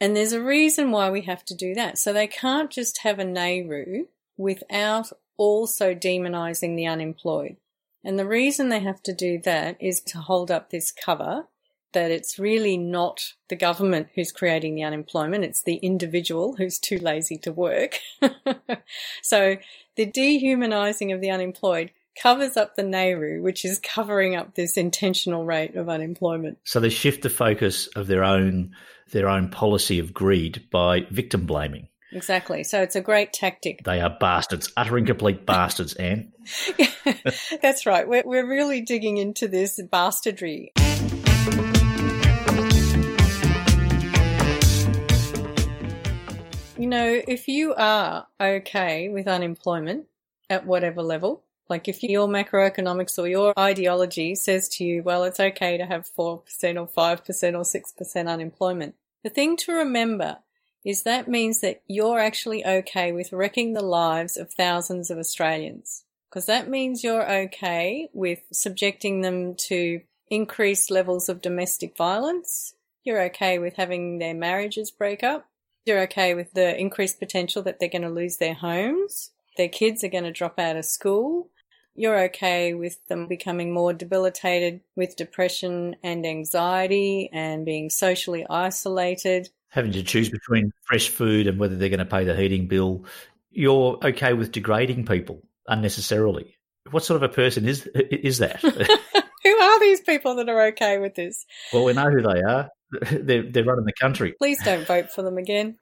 S2: And there's a reason why we have to do that. So they can't just have a NAIRU without also demonizing the unemployed. And the reason they have to do that is to hold up this cover that it's really not the government who's creating the unemployment, it's the individual who's too lazy to work. so the dehumanizing of the unemployed covers up the NAIRU, which is covering up this intentional rate of unemployment.
S3: So they shift the focus of their own their own policy of greed by victim blaming.
S2: Exactly. So it's a great tactic.
S3: They are bastards, utter and complete bastards, Anne.
S2: That's right. We're, we're really digging into this bastardry. You know, if you are okay with unemployment at whatever level, like if your macroeconomics or your ideology says to you, well, it's okay to have 4% or 5% or 6% unemployment. The thing to remember is that means that you're actually okay with wrecking the lives of thousands of Australians. Because that means you're okay with subjecting them to increased levels of domestic violence. You're okay with having their marriages break up. You're okay with the increased potential that they're going to lose their homes. Their kids are going to drop out of school you're okay with them becoming more debilitated with depression and anxiety and being socially isolated.
S3: Having to choose between fresh food and whether they're going to pay the heating bill. You're okay with degrading people unnecessarily. What sort of a person is is that?
S2: who are these people that are okay with this?
S3: Well, we know who they are. They're, they're running the country.
S2: Please don't vote for them again.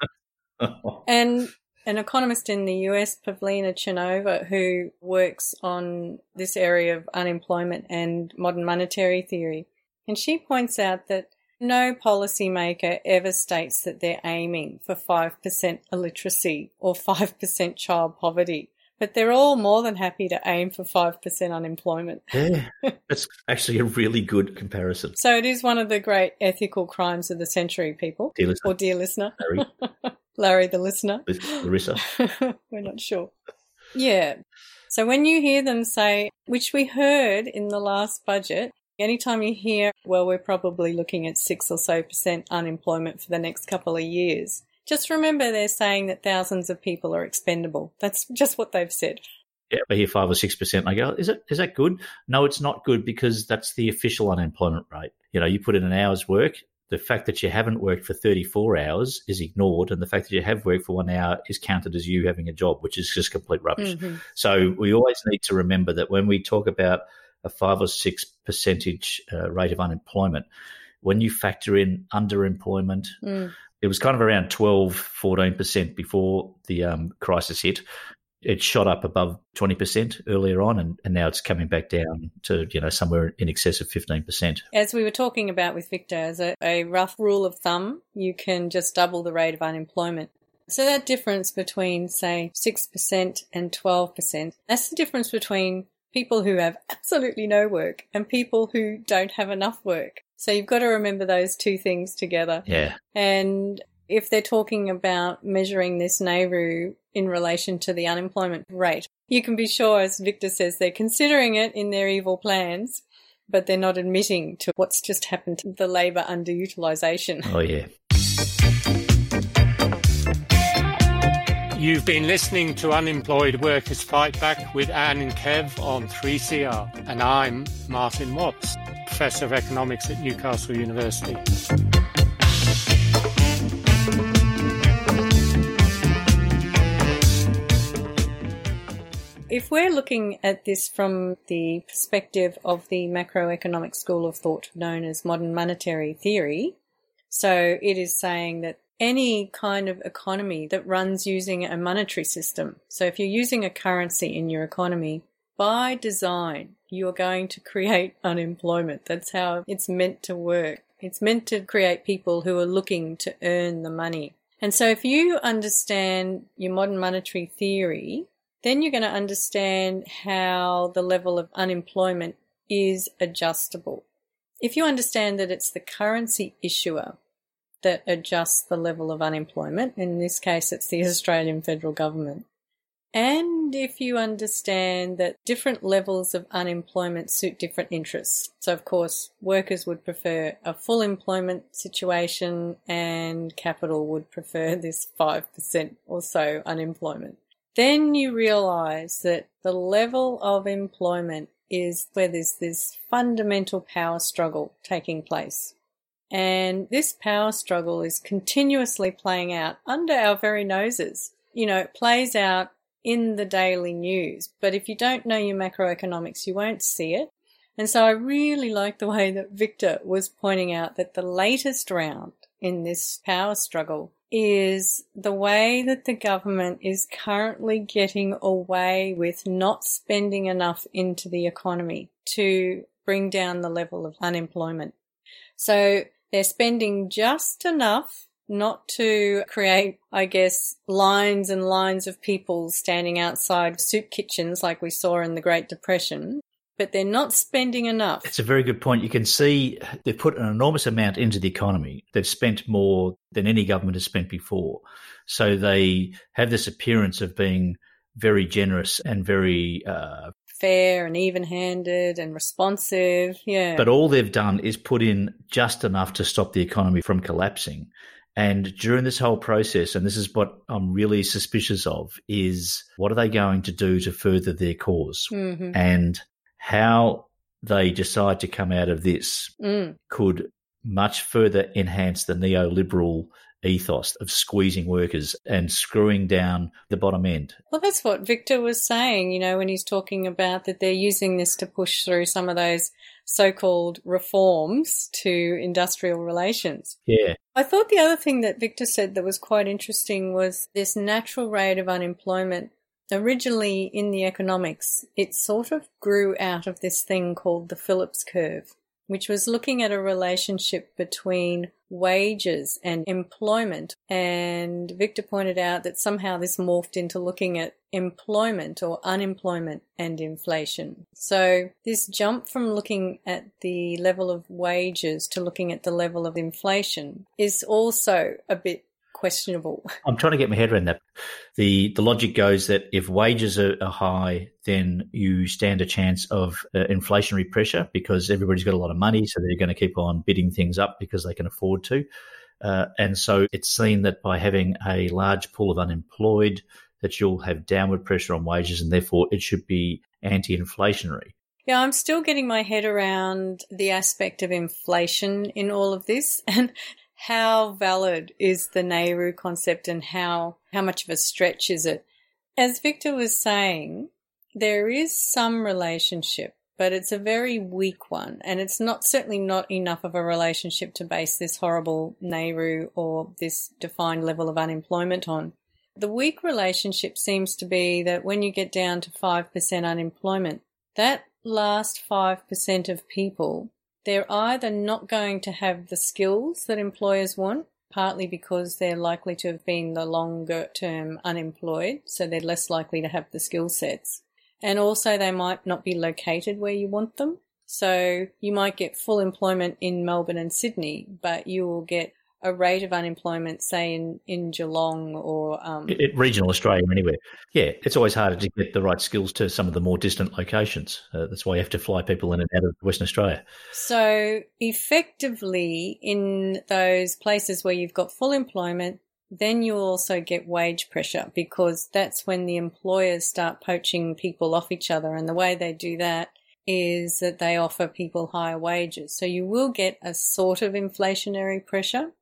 S2: and an economist in the US, Pavlina Tcherneva, who works on this area of unemployment and modern monetary theory. And she points out that no policymaker ever states that they're aiming for 5% illiteracy or 5% child poverty. But they're all more than happy to aim for 5% unemployment.
S3: Yeah, that's actually a really good comparison.
S2: So it is one of the great ethical crimes of the century, people.
S3: Dear listener.
S2: Or dear listener. Larry, the listener.
S3: Larissa.
S2: We're not sure. Yeah. So when you hear them say, which we heard in the last budget, anytime you hear, well, we're probably looking at six or so percent unemployment for the next couple of years, just remember they're saying that thousands of people are expendable. That's just what they've said.
S3: Yeah, I hear five or six percent. I go, is it is that good? No, it's not good because that's the official unemployment rate. You know, you put in an hour's work, the fact that you haven't worked for 34 hours is ignored, and the fact that you have worked for one hour is counted as you having a job, which is just complete rubbish. Mm-hmm. So we always need to remember that when we talk about a five or six percentage uh, rate of unemployment, when you factor in underemployment, mm. It was kind of around 12, 14% before the um, crisis hit. It shot up above 20% earlier on and, and now it's coming back down to you know somewhere in excess of 15%
S2: as we were talking about with victor as a, a rough rule of thumb you can just double the rate of unemployment. So that difference between say 6% and 12% that's the difference between people who have absolutely no work and people who don't have enough work so you've got to remember those two things together
S3: yeah
S2: and if they're talking about measuring this NAIRU in relation to the unemployment rate, you can be sure, as Victor says, they're considering it in their evil plans, but they're not admitting to what's just happened to the labour underutilisation.
S3: Oh, yeah.
S8: You've been listening to Unemployed Workers Fight Back with Anne and Kev on 3CR, and I'm Martin Watts. Professor of Economics at Newcastle University.
S2: If we're looking at this from the perspective of the macroeconomic school of thought known as modern monetary theory, so it is saying that any kind of economy that runs using a monetary system, so if you're using a currency in your economy, by design, you're going to create unemployment. That's how it's meant to work. It's meant to create people who are looking to earn the money. And so if you understand your modern monetary theory, then you're going to understand how the level of unemployment is adjustable. If you understand that it's the currency issuer that adjusts the level of unemployment, in this case it's the Australian federal government, and if you understand that different levels of unemployment suit different interests. So, of course, workers would prefer a full employment situation and capital would prefer this 5% or so unemployment. Then you realize that the level of employment is where there's this fundamental power struggle taking place. And this power struggle is continuously playing out under our very noses. You know, it plays out in the daily news, but if you don't know your macroeconomics, you won't see it. And so I really like the way that Victor was pointing out that the latest round in this power struggle is the way that the government is currently getting away with not spending enough into the economy to bring down the level of unemployment. So they're spending just enough not to create, I guess, lines and lines of people standing outside soup kitchens like we saw in the Great Depression, but they're not spending enough.
S3: It's a very good point. You can see they've put an enormous amount into the economy. They've spent more than any government has spent before. So they have this appearance of being very generous and very uh,
S2: fair and even handed and responsive. Yeah.
S3: But all they've done is put in just enough to stop the economy from collapsing. And during this whole process, and this is what I'm really suspicious of, is what are they going to do to further their because
S2: mm-hmm.
S3: And how they decide to come out of this
S2: mm.
S3: could much further enhance the neoliberal ethos of squeezing workers and screwing down the bottom end.
S2: Well, that's what Victor was saying, you know, when he's talking about that they're using this to push through some of those so called reforms to industrial relations.
S3: Yeah.
S2: I thought the other thing that Victor said that was quite interesting was this natural rate of unemployment. Originally in the economics, it sort of grew out of this thing called the Phillips curve which was looking at a relationship between wages and employment. And Victor pointed out that somehow this morphed into looking at employment or unemployment and inflation. So this jump from looking at the level of wages to looking at the level of inflation is also a bit questionable.
S3: I'm trying to get my head around that. The the logic goes that if wages are, are high, then you stand a chance of uh, inflationary pressure because everybody's got a lot of money, so they're going to keep on bidding things up because they can afford to. Uh, and so it's seen that by having a large pool of unemployed, that you'll have downward pressure on wages, and therefore it should be anti-inflationary.
S2: Yeah, I'm still getting my head around the aspect of inflation in all of this. And how valid is the NAIRU concept and how, how much of a stretch is it? As Victor was saying, there is some relationship, but it's a very weak one. And it's not certainly not enough of a relationship to base this horrible NAIRU or this defined level of unemployment on. The weak relationship seems to be that when you get down to 5% unemployment, that last 5% of people they're either not going to have the skills that employers want, partly because they're likely to have been the longer term unemployed, so they're less likely to have the skill sets. And also, they might not be located where you want them. So you might get full employment in Melbourne and Sydney, but you will get a rate of unemployment, say in, in Geelong or um,
S3: it, regional Australia, anywhere. Yeah, it's always harder to get the right skills to some of the more distant locations. Uh, that's why you have to fly people in and out of Western Australia.
S2: So, effectively, in those places where you've got full employment, then you'll also get wage pressure because that's when the employers start poaching people off each other. And the way they do that is that they offer people higher wages. So you will get a sort of inflationary pressure,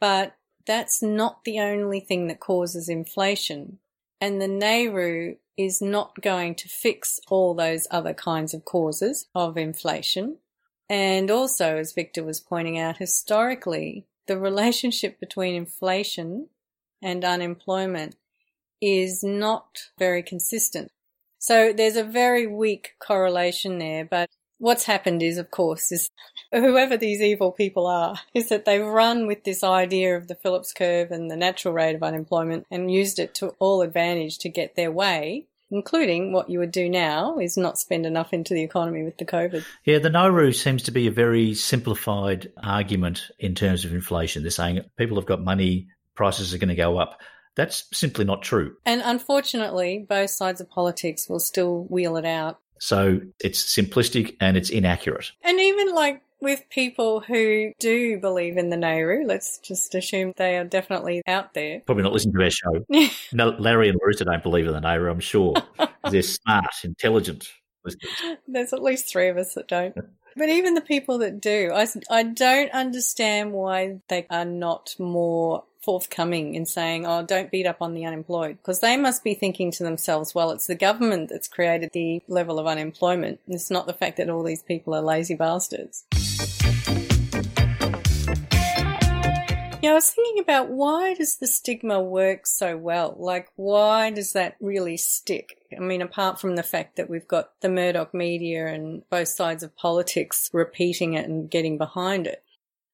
S2: but that's not the only thing that causes inflation. And the NAIRU is not going to fix all those other kinds of causes of inflation. And also, as Victor was pointing out, historically, the relationship between inflation and unemployment is not very consistent. So there's a very weak correlation there, but what's happened is, of course, is whoever these evil people are, is that they've run with this idea of the Phillips curve and the natural rate of unemployment and used it to all advantage to get their way. Including what you would do now is not spend enough into the economy with the COVID.
S3: Yeah, the NAIRU seems to be a very simplified argument in terms of inflation. They're saying people have got money, prices are going to go up. That's simply not true.
S2: And unfortunately, both sides of politics will still wheel it out.
S3: So it's simplistic and it's inaccurate.
S2: And even like with people who do believe in the NAIRU, let's just assume they are definitely out there.
S3: Probably not listening to our show. no, Larry and Larissa don't believe in the NAIRU, I'm sure. They're smart, intelligent.
S2: There's at least three of us that don't. But even the people that do, I, I don't understand why they are not more forthcoming in saying, oh, don't beat up on the unemployed. Because they must be thinking to themselves, well, it's the government that's created the level of unemployment. It's not the fact that all these people are lazy bastards. Yeah, I was thinking about why does the stigma work so well? Like, why does that really stick? I mean, apart from the fact that we've got the Murdoch media and both sides of politics repeating it and getting behind it.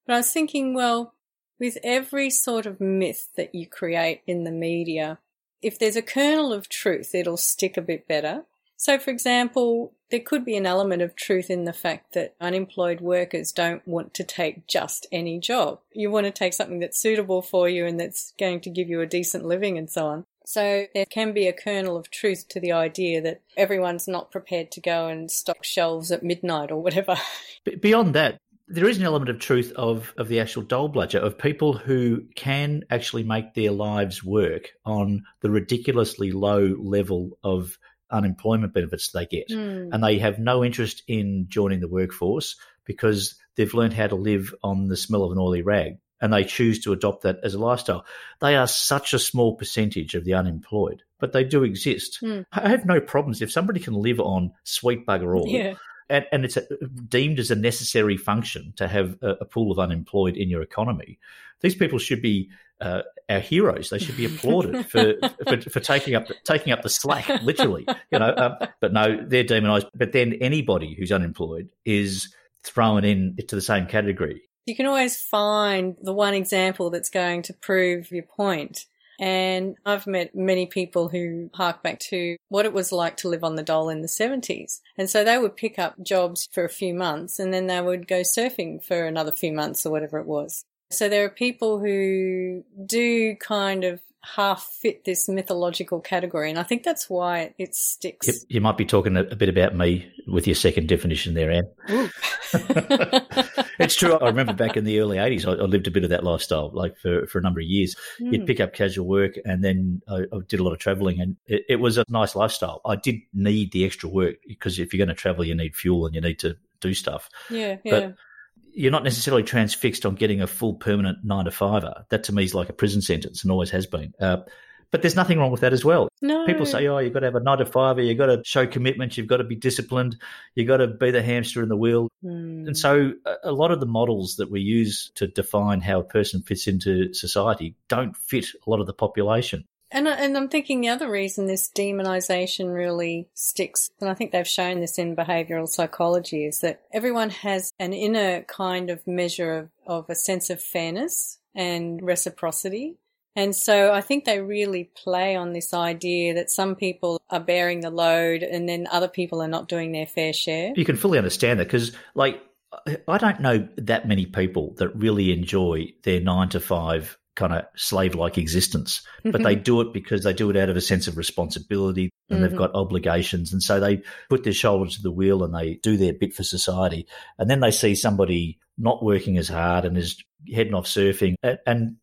S2: But I was thinking, well, with every sort of myth that you create in the media, if there's a kernel of truth, it'll stick a bit better. So, for example, there could be an element of truth in the fact that unemployed workers don't want to take just any job. You want to take something that's suitable for you and that's going to give you a decent living and so on. So there can be a kernel of truth to the idea that everyone's not prepared to go and stock shelves at midnight or whatever.
S3: Beyond that, there is an element of truth of, of the actual dole bludger, of people who can actually make their lives work on the ridiculously low level of unemployment benefits they get. Mm. And they have no interest in joining the workforce because they've learned how to live on the smell of an oily rag and they choose to adopt that as a lifestyle. They are such a small percentage of the unemployed, but they do exist. Mm. I have no problems if somebody can live on sweet bugger all.
S2: Yeah
S3: and, and it's a, deemed as a necessary function to have a, a, pool of unemployed in your economy. These people should be uh, our heroes. They should be applauded for, for, for taking up the, taking up the slack, literally. You know, um, but no, they're demonised. But then anybody who's unemployed is thrown in to the same category.
S2: You can always find the one example that's going to prove your point. And I've met many people who hark back to what it was like to live on the dole in the 70s. And so they would pick up jobs for a few months and then they would go surfing for another few months or whatever it was. So there are people who do kind of half fit this mythological category, and I think that's why it sticks.
S3: Yep, you might be talking a, a, bit about me with your second definition there, Anne. it's true. I remember back in the early '80s, I, I, lived a bit of that lifestyle, like for, for a number of years. Mm. You'd pick up casual work, and then I, I did a lot of traveling, and it, it was a nice lifestyle. I did need the extra work because if you're going to travel, you need fuel and you need to do stuff.
S2: Yeah, yeah. But
S3: you're not necessarily transfixed on getting a full permanent nine to fiver. That to me is like a prison sentence and always has been. Uh, but there's nothing wrong with that as well.
S2: No.
S3: People say, oh, you've got to have a nine to fiver, you've got to show commitment, you've got to be disciplined, you've got to be the hamster in the wheel. Mm. And so a lot of the models that we use to define how a person fits into society don't fit a lot of the population.
S2: And, and I'm thinking the other reason this demonization really sticks, and I think they've shown this in behavioral psychology, is that everyone has an inner kind of measure of, of a sense of fairness and reciprocity. And so I think they really play on this idea that some people are bearing the load and then other people are not doing their fair share.
S3: You can fully understand that because, like, I don't know that many people that really enjoy their nine to five kind of slave like existence, but mm-hmm. they do it because they do it out of a sense of responsibility and mm-hmm. they've got obligations. And so they put their shoulder to the wheel and they do their bit for society. And then they see somebody not working as hard and is heading off surfing and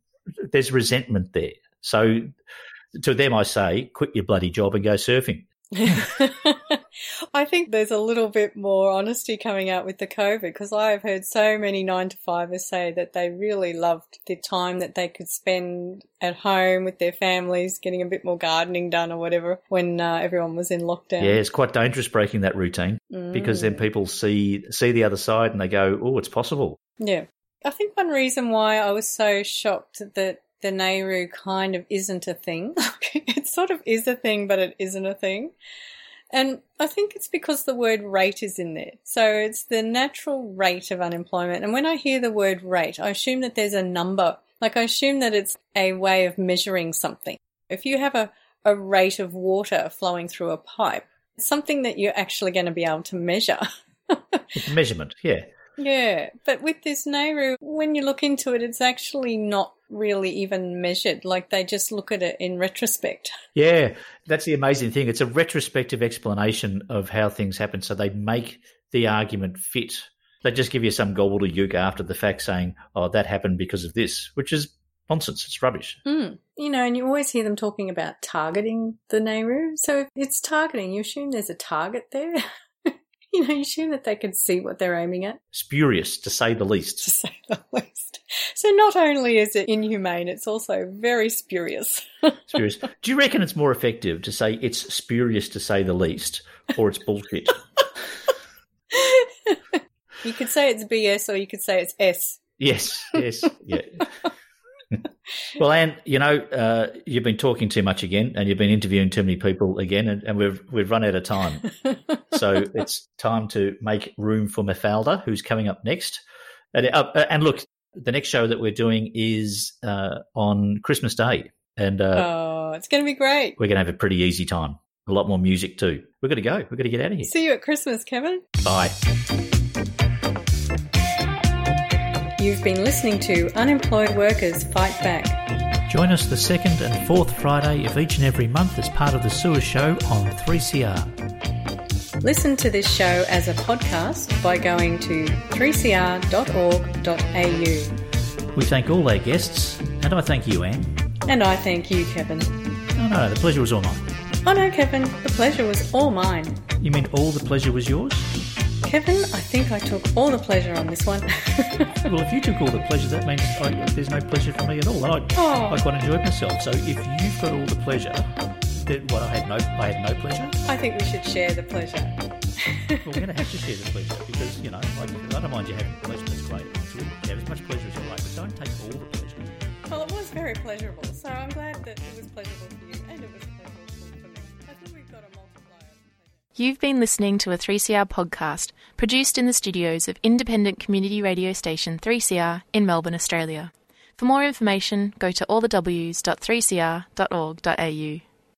S3: there's resentment there. So to them, I say, quit your bloody job and go surfing.
S2: I think there's a little bit more honesty coming out with the COVID because I have heard so many nine to fivers say that they really loved the time that they could spend at home with their families, getting a bit more gardening done or whatever when uh, everyone was in lockdown.
S3: Yeah, it's quite dangerous breaking that routine mm. because then people see see the other side and they go, "Oh, it's possible."
S2: Yeah, I think one reason why I was so shocked that the NAIRU kind of isn't a thing. it sort of is a thing, but it isn't a thing. And I think it's because the word rate is in there. So it's the natural rate of unemployment. And when I hear the word rate, I assume that there's a number. Like I assume that it's a way of measuring something. If you have a, a rate of water flowing through a pipe, it's something that you're actually going to be able to measure.
S3: it's measurement, yeah.
S2: Yeah, but with this NAIRU, when you look into it, it's actually not really even measured. Like they just look at it in retrospect.
S3: Yeah, that's the amazing thing. It's a retrospective explanation of how things happen. So they make the argument fit. They just give you some gobbledygook after the fact saying, oh, that happened because of this, which is nonsense. It's rubbish.
S2: Mm. You know, and you always hear them talking about targeting the NAIRU. So if it's targeting, you assume there's a target there. you know, you assume that they can see what they're aiming at.
S3: Spurious, to say the least.
S2: To say the least. So not only is it inhumane, it's also very spurious.
S3: spurious. Do you reckon it's more effective to say it's spurious to say the least, or it's bullshit?
S2: you could say it's BS, or you could say it's S.
S3: Yes, yes, yeah. well, Anne, you know, uh, you've been talking too much again, and you've been interviewing too many people again, and, and we've we've run out of time. so it's time to make room for Mafalda, who's coming up next. And, uh, and look, the next show that we're doing is uh, on Christmas Day, and
S2: uh, oh, it's going to be great.
S3: We're going to have a pretty easy time. A lot more music too. We're going to go. We're going to get out of here.
S2: See you at Christmas, Kevin.
S3: Bye.
S2: You've been listening to Unemployed Workers Fight Back.
S3: Join us the second and fourth Friday of each and every month as part of the Sewer Show on 3CR.
S2: Listen to this show as a podcast by going to 3cr.org.au.
S3: We thank all our guests, and I thank you, Anne.
S2: And I thank you, Kevin.
S3: Oh no, the pleasure was all mine.
S2: Oh no, Kevin, the pleasure was all mine.
S3: You mean all the pleasure was yours?
S2: Kevin, I think I took all the pleasure on this one.
S3: well, if you took all the pleasure, that means I, there's no pleasure for me at all. And I, oh. I quite enjoyed myself. So if you've got all the pleasure, then what? I had no, I had no pleasure.
S2: I think we should share the pleasure.
S3: well, we're going to have to share the pleasure because you know, like, I don't mind you having pleasure. That's great. Have as much pleasure as you like, but don't take all the pleasure.
S2: Well, it was very pleasurable, so I'm glad that it was pleasurable for you, and it was. Pleasurable for me. I think we've got a multiplier.
S1: You've been listening to a 3CR podcast produced in the studios of independent community radio station 3CR in Melbourne, Australia. For more information, go to allthews.3cr.org.au.